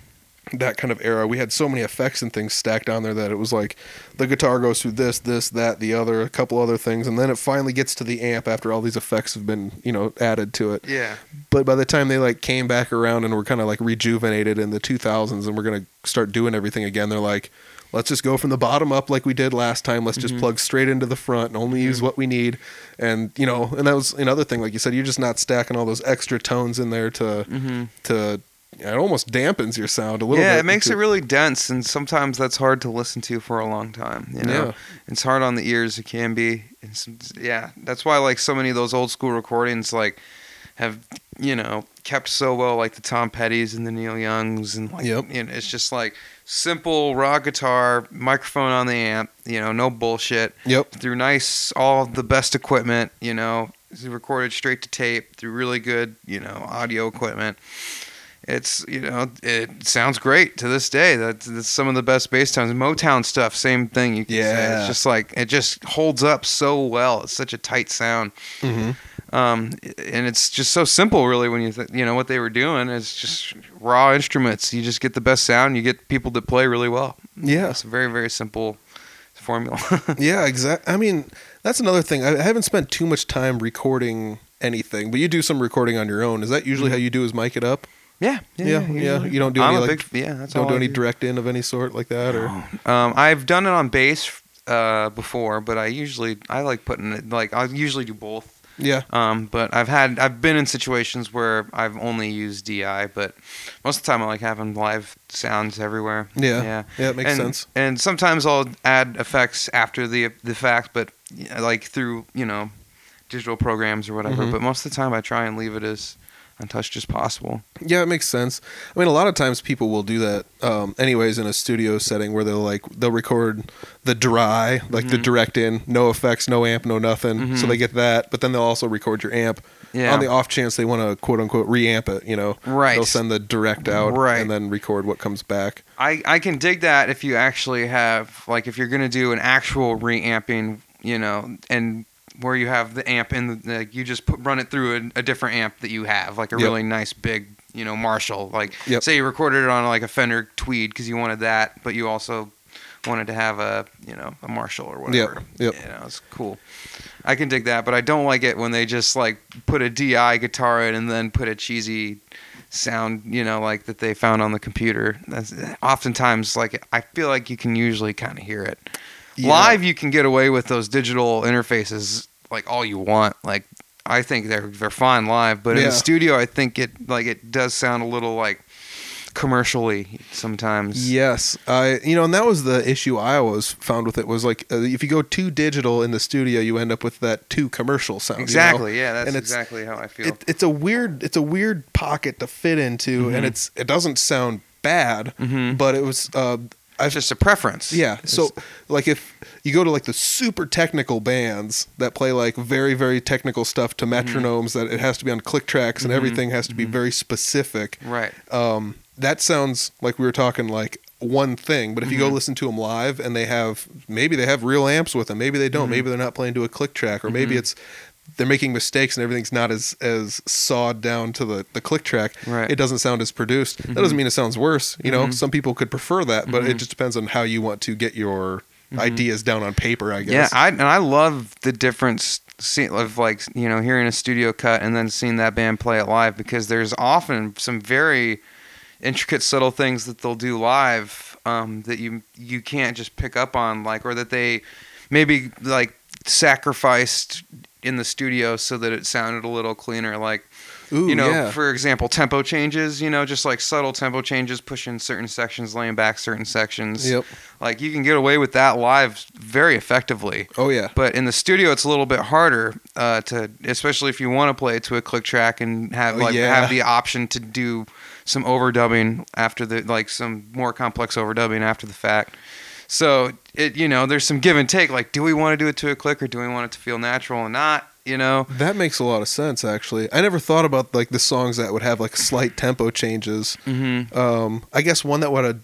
That kind of era, we had so many effects and things stacked on there that it was like the guitar goes through this, this, that, the other, a couple other things, and then it finally gets to the amp after all these effects have been you know added to it. Yeah. But by the time they like came back around and were kind of like rejuvenated in the 2000s and we're going to start doing everything again, they're like, let's just go from the bottom up like we did last time. Let's just plug straight into the front and only use what we need. And, you know, and that was another thing, like you said, you're just not stacking all those extra tones in there to, hmm to, it almost dampens your sound a little bit. Yeah, it makes it really dense, and sometimes that's hard to listen to for a long time. You know, Yeah. it's hard on the ears. It can be. It's, yeah, that's why like so many of those old school recordings like have you know kept so well, like the Tom Petty's and the Neil Youngs, and like Yep. you know, it's just like simple raw guitar, microphone on the amp. You know, no bullshit. Yep. Through nice, all the best equipment. You know, it's recorded straight to tape through really good, you know, audio equipment it's you know it sounds great to this day. That's, that's some of the best bass tones. Motown stuff, same thing. You can say. Yeah. it's just like it just holds up so well. It's such a tight sound, hmm um, and it's just so simple, really. When you th- you know what they were doing, it's just raw instruments. You just get the best sound. You get people that play really well. Yeah. It's a very very simple formula. Yeah, exactly. I mean, that's another thing. I I haven't spent too much time recording anything, but you do some recording on your own. Is that usually how you do is mic it up? Yeah, Yeah, yeah. usually. You don't do I'm any, a like, big yeah. That's Don't all do I any direct in of any sort like that, or Um, I've done it on bass uh, before, but I usually I like putting it like I usually do both. Yeah. Um, but I've had I've been in situations where I've only used DI, but most of the time I like having live sounds everywhere. Yeah. yeah, Yeah, it makes and, sense. And sometimes I'll add effects after the the fact, but yeah, like through you know digital programs or whatever. Mhm. But most of the time I try and leave it as untouched as possible. Yeah, it makes sense. I mean, a lot of times people will do that, um, anyways, in a studio setting where they'll like they'll record the dry, like the Mhm. direct in, no effects, no amp, no nothing. So Mhm. they get that, but then they'll also record your amp Yeah. on the off chance they want to quote unquote reamp it. You know, Right. They'll send the direct out Right. and then record what comes back. I, I can dig that if you actually have like if you're gonna do an actual reamping, you know, and where you have the amp in the like you just put, run it through a, a different amp that you have, like a Yep. really nice big, you know, Marshall. Like Yep. say you recorded it on like a Fender Tweed because you wanted that, but you also wanted to have a you know a Marshall or whatever. yep. You know, it's cool. I can dig that, but I don't like it when they just like put a DI guitar in and then put a cheesy sound, you know, like that they found on the computer. That's eh, oftentimes like I feel like you can usually kind of hear it. Yeah. Live, you can get away with those digital interfaces like all you want. Like I think they're they're fine live, but in the studio, I think it like it does sound a little like commercially sometimes. Yes, I you know, and that was the issue I always found with it was like uh, if you go too digital in the studio, you end up with that too commercial sound. you know? Exactly. Yeah, that's And exactly how I feel. It, it's a weird it's a weird pocket to fit into, Mhm. and it's it doesn't sound bad, Mhm. but it was. Uh, it's just a preference. yeah. So It's- like if you go to like the super technical bands that play like very very technical stuff Mm-hmm. to metronomes that it has to be on click tracks and everything has to be very specific. right. Um, that sounds like we were talking like one thing, but if you Mm-hmm. go listen to them live and they have maybe they have real amps with them, maybe they Mm-hmm. don't, maybe they're not playing to a click track, or maybe it's they're making mistakes and everything's not as as sawed down to the the click track. Right. Mm-hmm. It doesn't sound as produced. That doesn't mean it sounds worse. You know, some people could prefer that, but it just depends on how you want to get your ideas down on paper. I Mm-hmm. Yeah. I and I love the difference of like you know hearing a studio cut and then seeing that band play it live because there's often some very intricate, subtle things that they'll do live um, that you you can't just pick up on like or that they maybe like sacrificed in the studio so that it sounded a little cleaner like Ooh, you know, yeah. for example, tempo changes, you know, just like subtle tempo changes, pushing certain sections, laying back certain sections. Yep. Like you can get away with that live very effectively. oh yeah. But in the studio, it's a little bit harder uh, to, especially if you want to play it to a click track and have Oh, like yeah. have the option to do some overdubbing after the like some more complex overdubbing after the fact. So it you know there's some give and take. Like, do we want to do it to a click or do we want it to feel natural and not? You know. That makes a lot of sense, actually. I never thought about like the songs that would have like slight tempo changes. Mm-hmm. Um, I guess one that would have,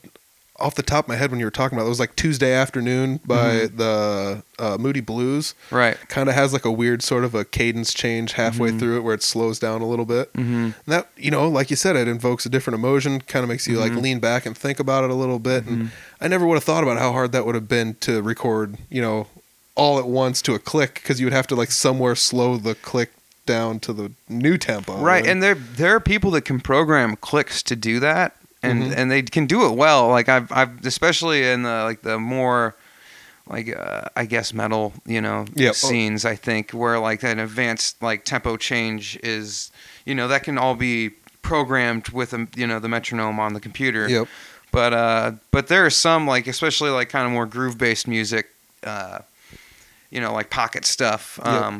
off the top of my head when you were talking about it, was like Tuesday Afternoon by Mm-hmm. the uh, Moody Blues. Right. Kind of has like a weird sort of a cadence change halfway through it where it slows down a little bit. Mm-hmm. And that you know, like you said, it invokes a different emotion. Kind of makes you Mm-hmm. like lean back and think about it a little bit. And I never would have thought about how hard that would have been to record. You know, all at once to a click because you would have to like somewhere slow the click down to the new tempo. Right, and there there are people that can program clicks to do that, and Mhm. and they can do it well. Like I've I've especially in the like the more like uh, I guess metal you know Yep. Oh. scenes. I think where like an advanced like tempo change is you know that can all be programmed with a, you know the metronome on the computer. Yep. But uh, but there are some like especially like kind of more groove based music, uh, you know, like pocket stuff, Yep.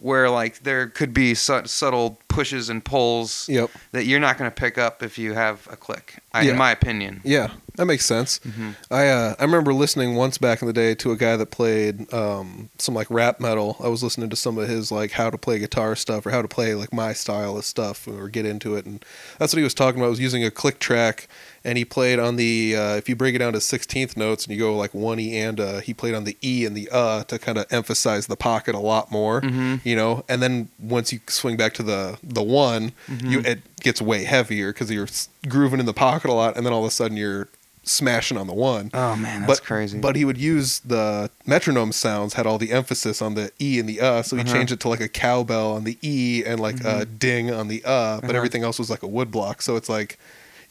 Where like there could be su- subtle pushes and pulls Yep. that you're not going to pick up if you have a click, I, Yeah. in my opinion. Yeah, that makes sense. Mhm. I uh, I remember listening once back in the day to a guy that played um, some like rap metal. I was listening to some of his like how to play guitar stuff or how to play like my style of stuff or get into it, and that's what he was talking about. He was using a click track, and he played on the uh, if you break it down to sixteenth notes and you go like one e and uh, he played on the e and the uh to kind of emphasize the pocket a lot more, Mhm. you know. And then once you swing back to the the one, you it gets way heavier because you're grooving in the pocket a lot, and then all of a sudden you're smashing on the one. Oh man, that's but, crazy. But he would use the metronome sounds had all the emphasis on the e and the uh, so he Uh-huh. changed it to like a cowbell on the e and like a ding on the uh, but Uh-huh. everything else was like a woodblock. So it's like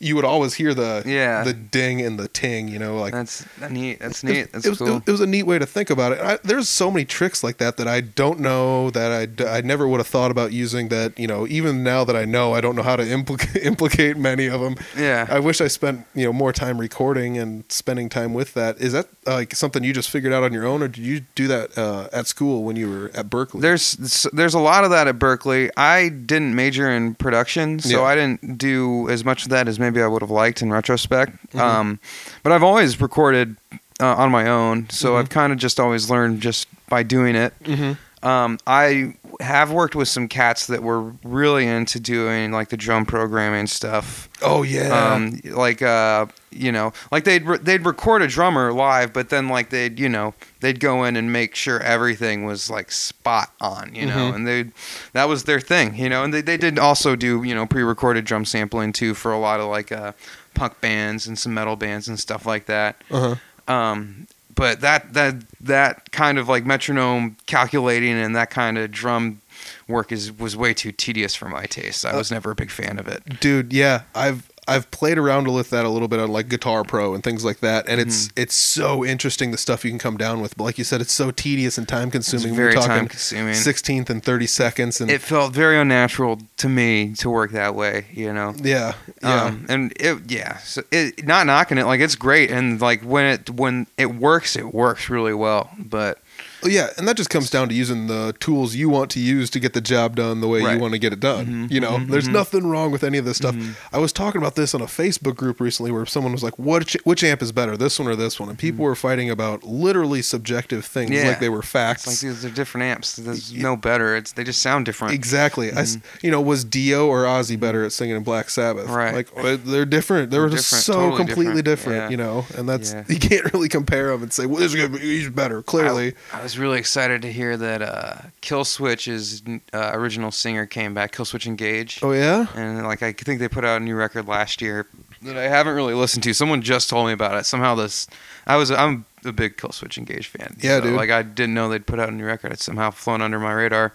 you would always hear the Yeah. the ding and the ting. You know, like That's neat. That's it neat. That's it was, cool. It was a neat way to think about it. I, there's so many tricks like that that I don't know that I I never would have thought about using. That you know, even now that I know, I don't know how to implicate implicate many of them. Yeah. I wish I spent you know more time recording and spending time with that. Is that like something you just figured out on your own, or did you do that uh, at school when you were at Berklee? There's there's a lot of that at Berklee. I didn't major in production, so Yeah. I didn't do as much of that as maybe I would have liked in retrospect. Mm-hmm. Um, but I've always recorded uh, on my own, so Mhm. I've kind of just always learned just by doing it. Mhm. Um, I have worked with some cats that were really into doing like the drum programming stuff. oh yeah. Um, like uh, you know, like they'd re- they'd record a drummer live, but then like they'd you know they'd go in and make sure everything was like spot on, you know, Mhm. and they that was their thing, you know, and they they did also do you know pre-recorded drum sampling too for a lot of like uh, punk bands and some metal bands and stuff like that. uh-huh. Um, but that that that kind of like metronome calculating and that kind of drum work is was way too tedious for my taste. I uh, was never a big fan of it. dude yeah i've i've played around with that a little bit on like guitar pro and things like that and it's Mm-hmm. it's so interesting the stuff you can come down with but like you said it's so tedious and time consuming very we're talking time-consuming. 16th and 30 seconds and It felt very unnatural to me to work that way, you know. yeah yeah Um, and it, yeah, so it, not knocking it, like it's great, and like when it when it works, it works really well. But yeah and that just comes down to using the tools you want to use to get the job done the way Right. you want to get it done Mhm, you know mhm, there's mhm. nothing wrong with any of this stuff i was talking about this on a facebook group recently where someone was like which which amp is better this one or this one and people were fighting about literally subjective things Mm-hmm. Yeah. like they were facts it's like these are different amps. There's no better. It's they just sound different. Exactly. I you know, was Dio or Ozzy better at singing in Black Sabbath? Mm-hmm. Right. Like uh, they're different. They're They're just different, so totally completely different. different. Yeah. You know, and that's Yeah. you can't really compare them and say, well, this is gonna be, he's better. Clearly, I was really excited to hear that uh, Killswitch's uh, original singer came back, Killswitch Engage. oh yeah. and like I think they put out a new record last year that I haven't really listened to. Someone just told me about it. Somehow this, I was I'm a big Killswitch Engage fan. Yeah, So, dude. Like I didn't know they'd put out a new record. It's somehow flown under my radar.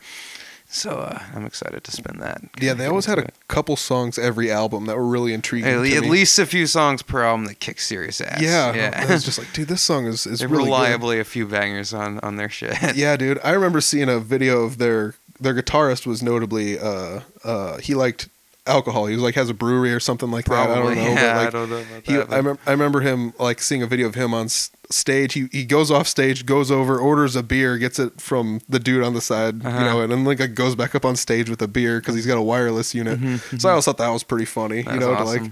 So uh, I'm excited to spin that. Yeah, they always had a couple songs every album that were really intriguing. at, at least a few songs per album that kick serious ass. Yeah, yeah. I was just like, dude, this song is is really good. reliably a few bangers on on their shit. Yeah, dude. I remember seeing a video of their their guitarist was notably uh uh he liked alcohol. He was like has a brewery or something like that. I don't know. Yeah, but like, I don't know about he, that. I, I remember him like seeing a video of him on s- stage. He he goes off stage, goes over, orders a beer, gets it from the dude on the side, Uh-huh. you know, and then like goes back up on stage with a beer because he's got a wireless unit. Mhm, So I always thought that was pretty funny, you know, to like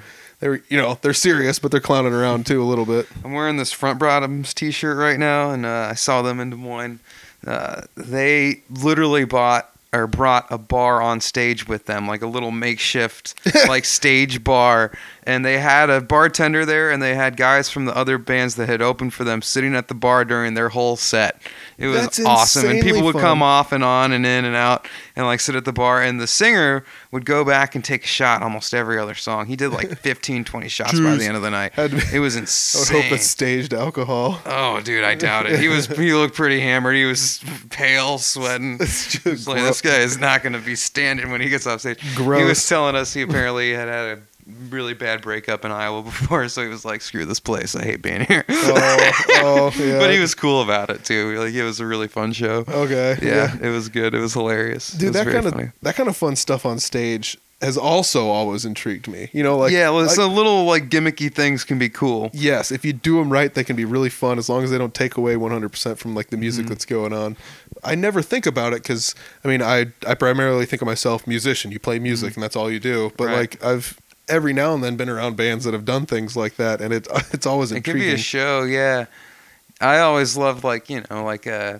they're you know they're serious, but they're clowning around too a little bit. I'm wearing this Front Bottoms T-shirt right now, and uh, I saw them in Des Moines. Uh, they literally bought or brought a bar on stage with them, like a little makeshift like stage bar, and they had a bartender there, and they had guys from the other bands that had opened for them sitting at the bar during their whole set. It was That's awesome, and people would come off and on and in and out, and like sit at the bar, and the singer would go back and take a shot almost every other song. He did like 15, 20 shots by the end of the night. It was I would insane. hope it's staged alcohol. Oh, dude, I doubt it. He was he looked pretty hammered. He was pale, sweating. It's just like, this guy is not going to be standing when he gets off stage. Gross. He was telling us he apparently had had a really bad breakup in Iowa before, so he was like, "Screw this place. I hate being here." oh, oh, yeah. But he was cool about it too. Like it was a really fun show. okay. Yeah, it was good. It was hilarious. Dude was that kind of that kind of fun stuff on stage has also always intrigued me you know like yeah, well, like- so little like gimmicky things can be cool. yes if you do them right they can be really fun as long as they don't take away 100% from like the music Mhm. that's going on i never think about it because i mean i i primarily think of myself musician you play music and that's all you do but Mm-hmm. Right. like i've every now and then been around bands that have done things like that and it it's always It could intriguing be a show, yeah. I always loved like you know like uh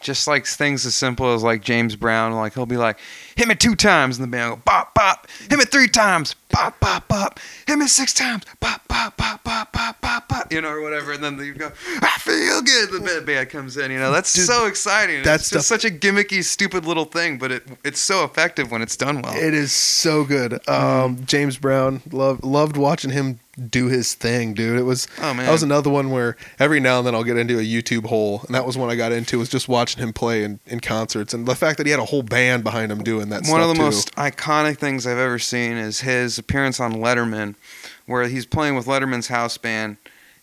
just like things as simple as like James Brown, like he'll be like, hit me two times, and the band will go bop bop, hit me three times, bop bop bop, hit me six times, bop bop bop bop bop bop bop, you know, or whatever, and then you go, I feel good. The band- band comes in, you know, that's Dude, so exciting. that it's just stuff- such a gimmicky, stupid little thing, but it it's so effective when it's done well. It is so good. Mm-hmm. Um, James Brown, loved loved watching him do his thing, dude. It was Oh, man. that was another one where every now and then I'll get into a YouTube hole, and that was one I got into was just watching him play in, in concerts, and the fact that he had a whole band behind him doing that. One of the too. most iconic things I've ever seen is his appearance on Letterman, where he's playing with Letterman's house band,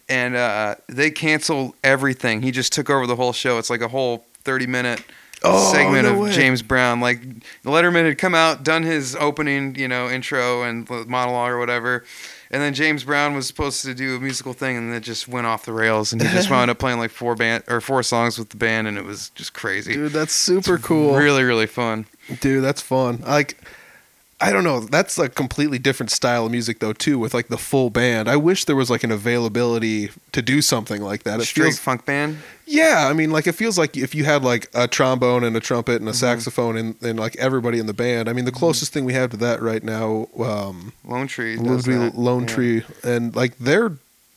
and uh, they cancel everything. He just took over the whole show. It's like a whole thirty minute Oh, segment no of way. James Brown. Like Letterman had come out, done his opening, you know, intro and monologue or whatever. And then James Brown was supposed to do a musical thing, and it just went off the rails. And he just wound up playing like four band or four songs with the band, and it was just crazy. Dude, that's super cool. Really, really fun. Dude, that's fun. Like, I don't know. That's a completely different style of music, though, too, with like the full band. I wish there was like an availability to do something like that. It Straight feels, funk band. yeah. I mean, like it feels like if you had like a trombone and a trumpet Mm-hmm. and a saxophone and, and like everybody in the band. I mean, the closest thing we have to that right now, um, Lone Tree. Lone does Tree. Lone Yeah. Tree, and like they're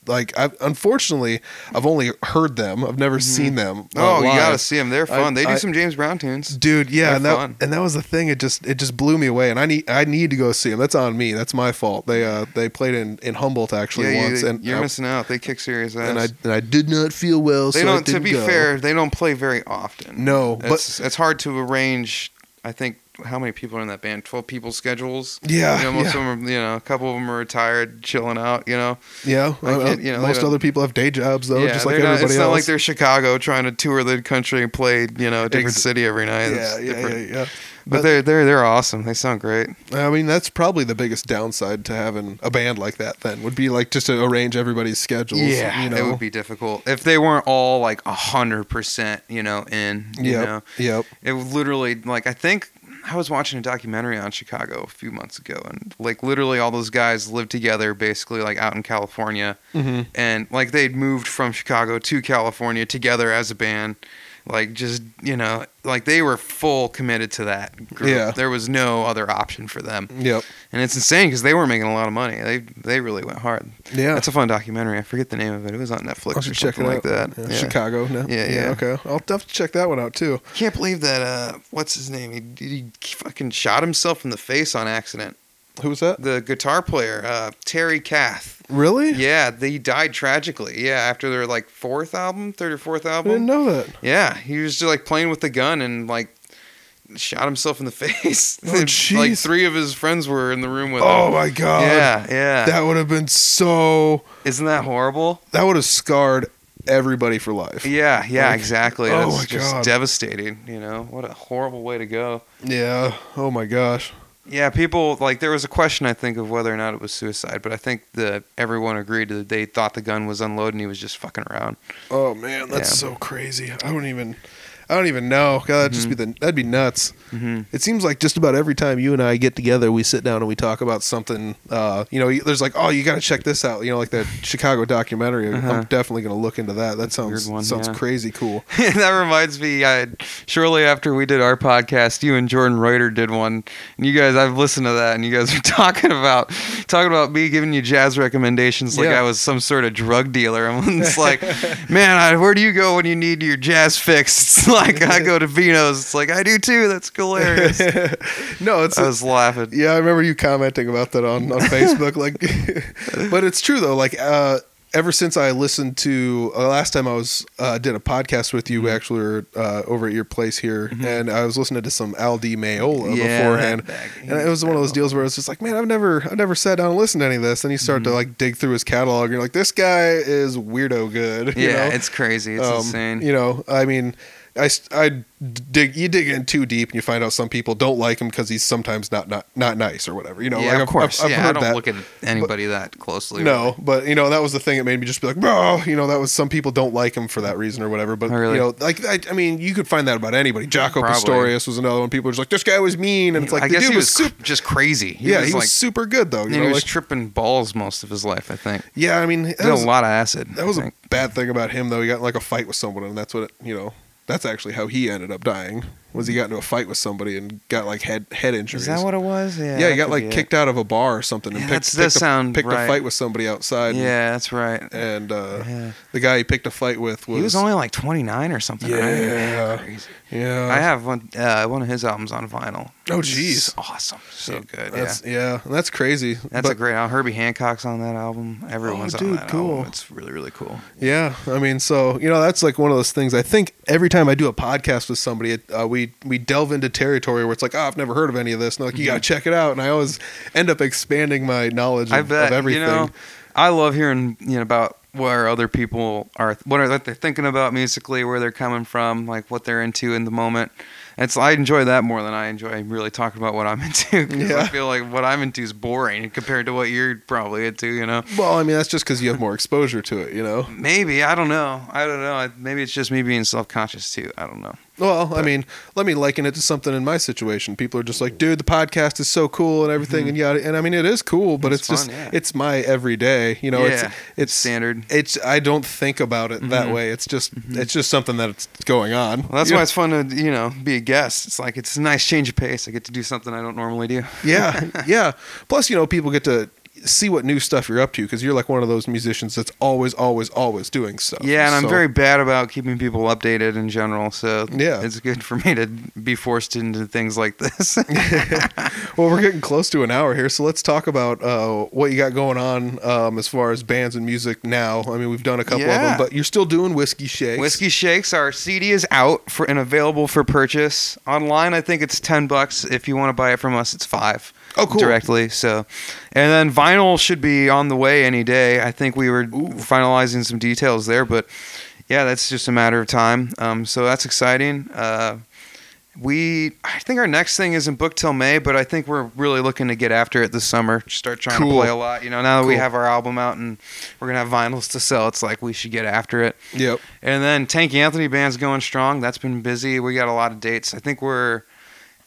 like I've, unfortunately I've only heard them. I've never seen them. uh, Oh, you gotta see them. They're fun. they do I- some James Brown tunes. Dude, yeah, They're and that fun. and that was the thing. It just it just blew me away, and I need I need to go see them. That's on me. That's my fault. They uh they played in in Humboldt actually yeah, once, you, and you're I, missing out. They kick serious ass. and I and I did not feel well. they so don't. To be go. fair, they don't play very often. No, but- it's, it's hard to arrange. I think how many people are in that band? Twelve people schedules. Yeah, You know, most yeah. of them are. You know, a couple of them are retired, chilling out. You know. yeah, Like, it- you know, most other people have day jobs though, yeah, just like not- everybody It's else. not like they're Chicago trying to tour the country and play. You know, a different Ex- city every night. It's yeah, yeah, yeah, yeah. But they're they're they're awesome. They sound great. I mean, that's probably the biggest downside to having a band like that. Then would be like just to arrange everybody's schedules. Yeah, you know, it would be difficult if they weren't all like a hundred percent, you know, in. You Yep, know, yep. it would literally like I think I was watching a documentary on Chicago a few months ago, and like literally all those guys lived together, basically like out in California, hmm and like they'd moved from Chicago to California together as a band. Like just you know, like they were full committed to that group. Yeah. There was no other option for them, Yep. and it's insane because they were making a lot of money. They they really went hard. Yeah. That's a fun documentary. I forget the name of it. It was on Netflix I or should check it something out. like that. Yeah, Yeah. Chicago. No. Yeah, yeah. Okay, I'll have to check that one out too. Can't believe that. Uh, what's his name? He, he fucking shot himself in the face on accident. Who was that? The guitar player, uh, Terry Kath. Really? Yeah, he died tragically. Yeah, after their like fourth album, third or fourth album. I didn't know that. Yeah, he was just like playing with the gun and like shot himself in the face. Oh, like three of his friends were in the room with Oh him. my god. Yeah, yeah. That would have been so. Isn't that horrible? That would have scarred everybody for life. Yeah, yeah, Like, exactly. oh That's my just God. devastating. You know, what a horrible way to go. Yeah. Oh my gosh. Yeah, people like there was a question I think of whether or not it was suicide, but I think that everyone agreed that they thought the gun was unloaded and he was just fucking around. Oh man, that's Yeah. so crazy. I don't even. I don't even know. God, that'd just be the. That'd be nuts. hmm It seems like just about every time you and I get together, we sit down and we talk about something. Uh, you know, there's like, oh, you got to check this out. You know, like that Chicago documentary. Uh-huh. I'm definitely going to look into that. That sounds one, sounds yeah. crazy cool. that reminds me, I, shortly after we did our podcast, you and Jordan Reuter did one, and you guys, I've listened to that, and you guys were talking about talking about me giving you jazz recommendations like Yeah. I was some sort of drug dealer. And it's like, man, I, where do you go when you need your jazz fix? It's like I go to Vino's. It's like I do too. That's hilarious. no, it's I was laughing. Yeah, I remember you commenting about that on, on Facebook. Like, but it's true though. Like, uh, ever since I listened to uh, last time I was uh, did a podcast with Mm-hmm. you, we actually were uh, over at your place here, and I was listening to some Al Di Meola Yeah, beforehand, and it was one of those deals where it's just like, man, I've never I've never sat down and listened to any of this. Then you start Mm-hmm. to like dig through his catalog, and you're like, this guy is weirdo good. you Yeah, know? it's crazy. It's Um, insane. You know, I mean, I, I dig you dig in too deep and you find out some people don't like him because he's sometimes not not not nice or whatever. You know, yeah, like of I've- course. I've, I've yeah, I don't that. look at anybody that closely. no, but you know that was the thing that made me just be like, bro, you know that was some people don't like him for that reason or whatever. But really? you know, like I, I mean, you could find that about anybody. Jaco Probably. Pastorius was another one. People were just like, this guy was mean, and it's like I the guess dude he was, cr- just crazy. He yeah, was he was like, super good though. You know, he was like, tripping balls most of his life. I think. yeah, I mean, that was, a lot of acid. that was a bad thing about him though. He got like a fight with someone, and that's what it, you know. That's actually how he ended up dying. Was he got into a fight with somebody and got like head head injuries? Is that what it was? Yeah. yeah, he got like be it. kicked out of a bar or something and Yeah, picked, picked, a, sound picked a fight with somebody outside. and- Yeah, that's right. And, uh, Yeah. the guy he picked a fight with was He was only like 29 or something. right? Yeah. Yeah. I have one uh, one of his albums on vinyl. Oh, jeez. awesome, so good. That's yeah, yeah, that's crazy. that's but, a great. album. Herbie Hancock's on that album. Everyone's Oh, on that cool. album. It's really really cool. Yeah, I mean, so you know, that's like one of those things. I think every time I do a podcast with somebody, it, uh, we we delve into territory where it's like, oh, I've never heard of any of this. And like, you got to check it out. And I always end up expanding my knowledge of, I bet of everything. You know, I love hearing you know about where other people are, what are what they're thinking about musically, where they're coming from, like what they're into in the moment. And so I enjoy that more than I enjoy really talking about what I'm into. Yeah. I feel like what I'm into is boring compared to what you're probably into. You know. well, I mean, that's just because you have more exposure to it, you know. Maybe I don't know. I don't know. Maybe it's just me being self-conscious too. I don't know. Well, I mean, let me liken it to something in my situation. People are just like, dude, the podcast is so cool and everything, and yada. And I mean, it is cool, but Mm-hmm. It's it's, just yeah. it's my everyday. You know, it's Yeah, it's standard. It's I don't think about it that Mhm. way. It's just it's just something that's going on. Well, that's You why know? it's fun to you know be a guest. It's like it's a nice change of pace. I get to do something I don't normally do. yeah, yeah. Plus, you know, people get to see what new stuff you're up to because you're like one of those musicians that's always, always, always doing stuff. Yeah, and I'm very bad about keeping people updated in general. So Yeah. it's good for me to be forced into things like this. Well, we're getting close to an hour here, so let's talk about uh, what you got going on um, as far as bands and music now. I mean, we've done a couple of them, but you're still doing whiskey shakes. Whiskey Shakes, our CD is out for and available for purchase online. I think it's ten bucks. If you want to buy it from us, it's five. Oh, cool. Directly. So, and then vinyl should be on the way any day. I think we were finalizing some details there, but yeah, that's just a matter of time. Um, so that's exciting. Uh, we, I think our next thing isn't booked till May, but I think we're really looking to get after it this summer. Start trying Cool. to play a lot. You know, now that we have our album out and we're gonna have vinyls to sell, it's like we should get after it. Yep. And then Tank Anthony Band's going strong. That's been busy. We got a lot of dates. I think we're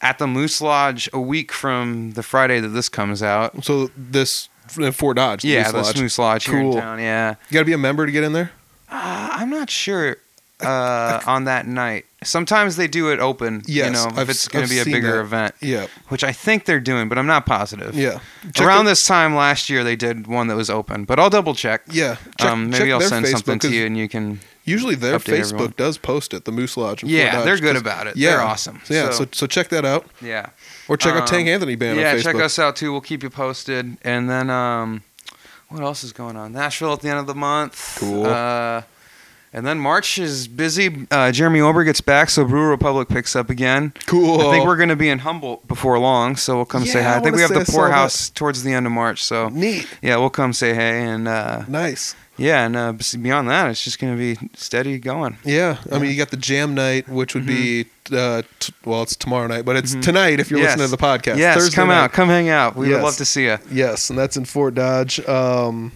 at the Moose Lodge a week from the Friday that this comes out. So this Fort Dodge. the yeah, Moose the Lodge. Moose Lodge here Cool. in town. Yeah, You got to be a member to get in there. uh, I'm not sure uh, on that night. Sometimes they do it open. Yes, you know, if I've it's going to be a bigger that. event, Yeah. which I think they're doing, but I'm not positive. Yeah. Check Around this time last year, they did one that was open, but I'll double check. Yeah. Check, um, check maybe I'll their send something to you, and you can. Usually their Facebook everyone. does post it, the Moose Lodge. Yeah, they're good about it. Yeah. They're awesome. So, yeah. So, So- so check that out, Yeah. or check out Um, Tank Anthony Band yeah, check us out too. We'll keep you posted. And then, um, what else is going on? Nashville at the end of the month. Cool. Uh, and then March is busy. Uh, Jeremy Ober gets back, so Brew Republic picks up again. Cool. I think we're going to be in Humboldt before long, so we'll come say Yeah, hi. I I think we have the poorhouse towards the end of March, so neat. yeah, we'll come say hey. And uh, Nice. yeah, and uh, beyond that, it's just going to be steady going. Yeah, I mean, you got the jam night, which would be uh, t- well, it's tomorrow night, but it's tonight if you're Mm-hmm. Yes. listening to the podcast. Yes, Thursday come night. out, come hang out. We Yes. would love to see you. Yes, and that's in Fort Dodge. Um,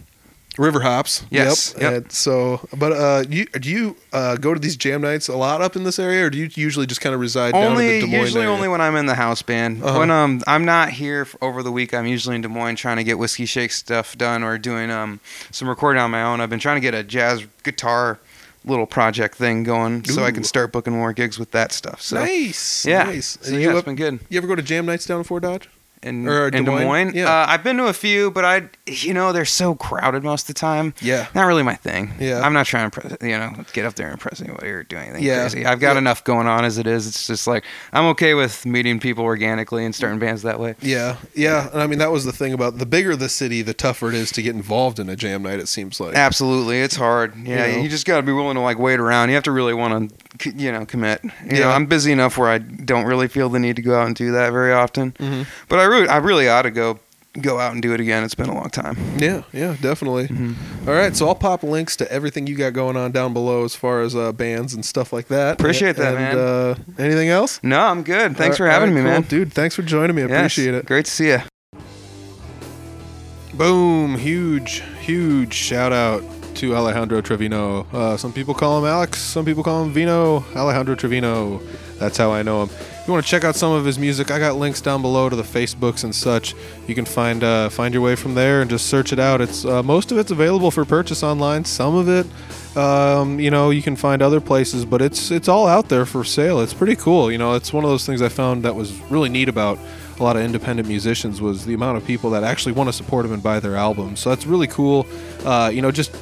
River Hops. Yes, Yep. yep. And so, but uh, you, do you uh, go to these jam nights a lot up in this area, or do you usually just kind of reside down in only the Des Moines usually area? only when I'm in the house band. Uh-huh. When um I'm not here over the week, I'm usually in Des Moines trying to get whiskey shake stuff done or doing um some recording on my own. I've been trying to get a jazz guitar little project thing going so I can start booking more gigs with that stuff. So nice. yeah, Nice. so yeah, you, it's up- been good. you ever go to jam nights down in Fort Dodge? In, Or Des in Des Moines? Moines, Yeah. uh, I've been to a few, but I, you know, they're so crowded most of the time. Yeah. Not really my thing. Yeah. I'm not trying to, impress, you know, get up there and impress anybody or do anything Yeah. crazy. I've got Yeah. enough going on as it is. It's just like I'm okay with meeting people organically and starting bands that way. Yeah, yeah. And I mean, that was the thing about the bigger the city, the tougher it is to get involved in a jam night. It seems like. Absolutely, it's hard. Yeah, You you, just got to be willing to like wait around. You have to really want to, you know, commit. You know, Yeah. I'm busy enough where I don't really feel the need to go out and do that very often. Mhm. But I really, I really ought to go go out and do it again. It's been a long time. Yeah, yeah, definitely. Mm-hmm. All right, so I'll pop links to everything you got going on down below as far as uh, bands and stuff like that. Appreciate that, and, man. Uh, anything else? No, I'm good. Thanks All for having right, me, cool. man. Dude, thanks for joining me. Yes, appreciate it. Great to see you. Boom! Huge, huge shout out to Alejandro Trevino. Uh, some people call him Alex, some people call him Vino. Alejandro Trevino. That's how I know him. If you want to check out some of his music, I got links down below to the Facebooks and such. You can find uh, find your way from there and just search it out. It's uh, most of it's available for purchase online. Some of it, um, you know, you can find other places, but it's it's all out there for sale. It's pretty cool. You know, it's one of those things I found that was really neat about a lot of independent musicians was the amount of people that actually want to support them and buy their albums. So that's really cool. Uh, you know, just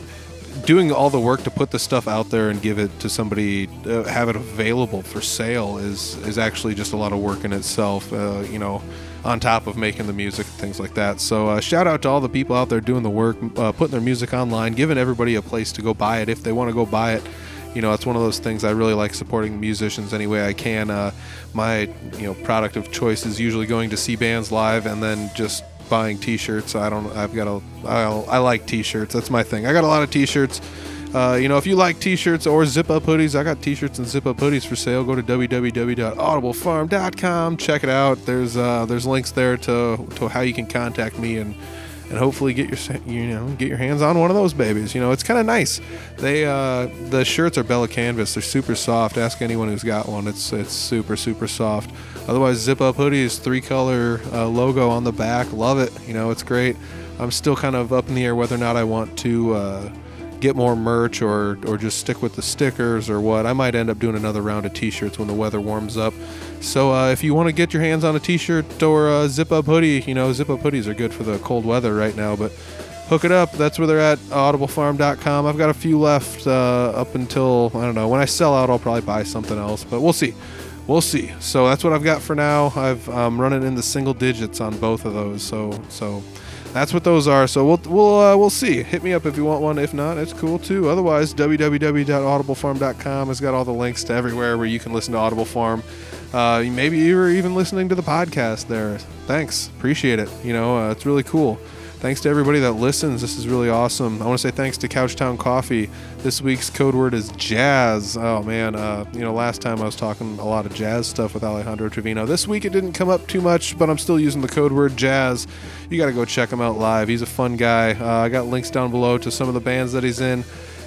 doing all the work to put the stuff out there and give it to somebody, uh, have it available for sale is is actually just a lot of work in itself. Uh, you know, on top of making the music and things like that. So uh, shout out to all the people out there doing the work, uh, putting their music online, giving everybody a place to go buy it if they want to go buy it. you know, it's one of those things I really like supporting musicians any way I can. Uh, my you know product of choice is usually going to see bands live and then just buying T-shirts. I don't. I've got a. I, I like T-shirts. That's my thing. I got a lot of T-shirts. Uh, you know, if you like T-shirts or zip-up hoodies, I got T-shirts and zip-up hoodies for sale. Go to www.audiblefarm.com. Check it out. There's uh, there's links there to to how you can contact me and and hopefully get your you know get your hands on one of those babies. You know, it's kind of nice. They uh, the shirts are Bella canvas. They're super soft. Ask anyone who's got one. It's it's super super soft. Otherwise, zip up hoodies, three color uh, logo on the back. Love it. You know, it's great. I'm still kind of up in the air whether or not I want to uh, get more merch or or just stick with the stickers or what. I might end up doing another round of T-shirts when the weather warms up. So uh, if you want to get your hands on a T-shirt or a zip-up hoodie, you know zip-up hoodies are good for the cold weather right now. But hook it up. That's where they're at. Audiblefarm.com. I've got a few left uh, up until I don't know when I sell out. I'll probably buy something else, but we'll see. We'll see. So that's what I've got for now. I've um, running in the single digits on both of those. So so that's what those are. So we'll we'll uh, we'll see. Hit me up if you want one. If not, it's cool too. Otherwise, www.audiblefarm.com has got all the links to everywhere where you can listen to Audible Farm. Uh, maybe you're even listening to the podcast there. Thanks, appreciate it. You know, uh, it's really cool. Thanks to everybody that listens. This is really awesome. I want to say thanks to Couchtown Coffee. This week's code word is jazz. Oh man, uh, you know, last time I was talking a lot of jazz stuff with Alejandro Trevino. This week it didn't come up too much, but I'm still using the code word jazz. You got to go check him out live. He's a fun guy. Uh, I got links down below to some of the bands that he's in.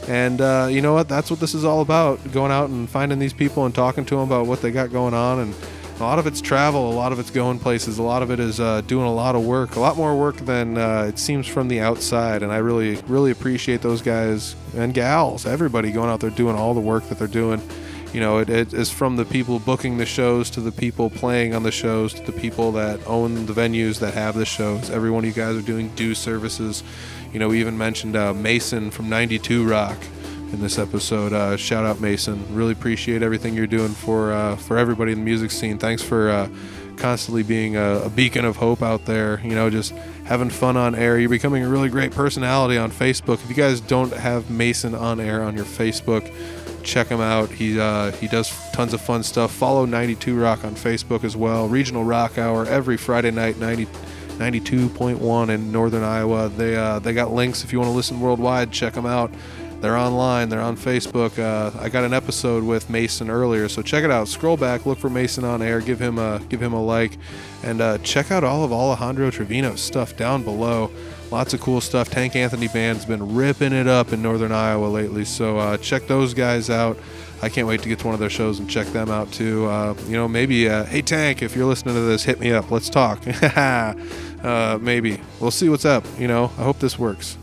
And uh, you know what? That's what this is all about. Going out and finding these people and talking to them about what they got going on and a lot of it's travel, a lot of it's going places, a lot of it is uh, doing a lot of work, a lot more work than uh, it seems from the outside. And I really, really appreciate those guys and gals, everybody going out there doing all the work that they're doing. You know, it, it is from the people booking the shows to the people playing on the shows to the people that own the venues that have the shows. Every one of you guys are doing due services. You know, we even mentioned uh, Mason from 92 Rock in this episode. Uh, shout out Mason. Really appreciate everything you're doing for uh, for everybody in the music scene. Thanks for uh, constantly being a, a, beacon of hope out there. You know, just having fun on air. You're becoming a really great personality on Facebook. If you guys don't have Mason on air on your Facebook, check him out. He uh, he does tons of fun stuff. Follow 92 Rock on Facebook as well. Regional Rock Hour every Friday night. 90. 92.1 in northern Iowa. They uh, they got links if you want to listen worldwide. Check them out. They're online. They're on Facebook. Uh, I got an episode with Mason earlier, so check it out. Scroll back, look for Mason on air, give him a give him a like, and uh, check out all of Alejandro Trevino's stuff down below. Lots of cool stuff. Tank Anthony Band's been ripping it up in Northern Iowa lately, so uh, check those guys out. I can't wait to get to one of their shows and check them out too. Uh, you know, maybe, uh, hey Tank, if you're listening to this, hit me up. Let's talk. uh, maybe we'll see what's up. You know, I hope this works.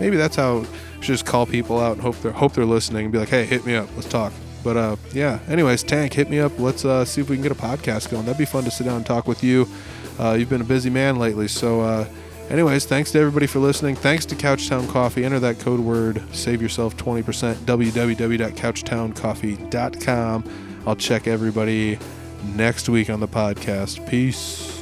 Maybe that's how should just call people out and hope they're hope they're listening and be like, hey, hit me up, let's talk. But uh, yeah. Anyways, Tank, hit me up. Let's uh, see if we can get a podcast going. That'd be fun to sit down and talk with you. Uh, you've been a busy man lately, so. Uh, anyways, thanks to everybody for listening. Thanks to Couchtown Coffee. Enter that code word, save yourself 20%. www.couchtowncoffee.com. I'll check everybody next week on the podcast. Peace.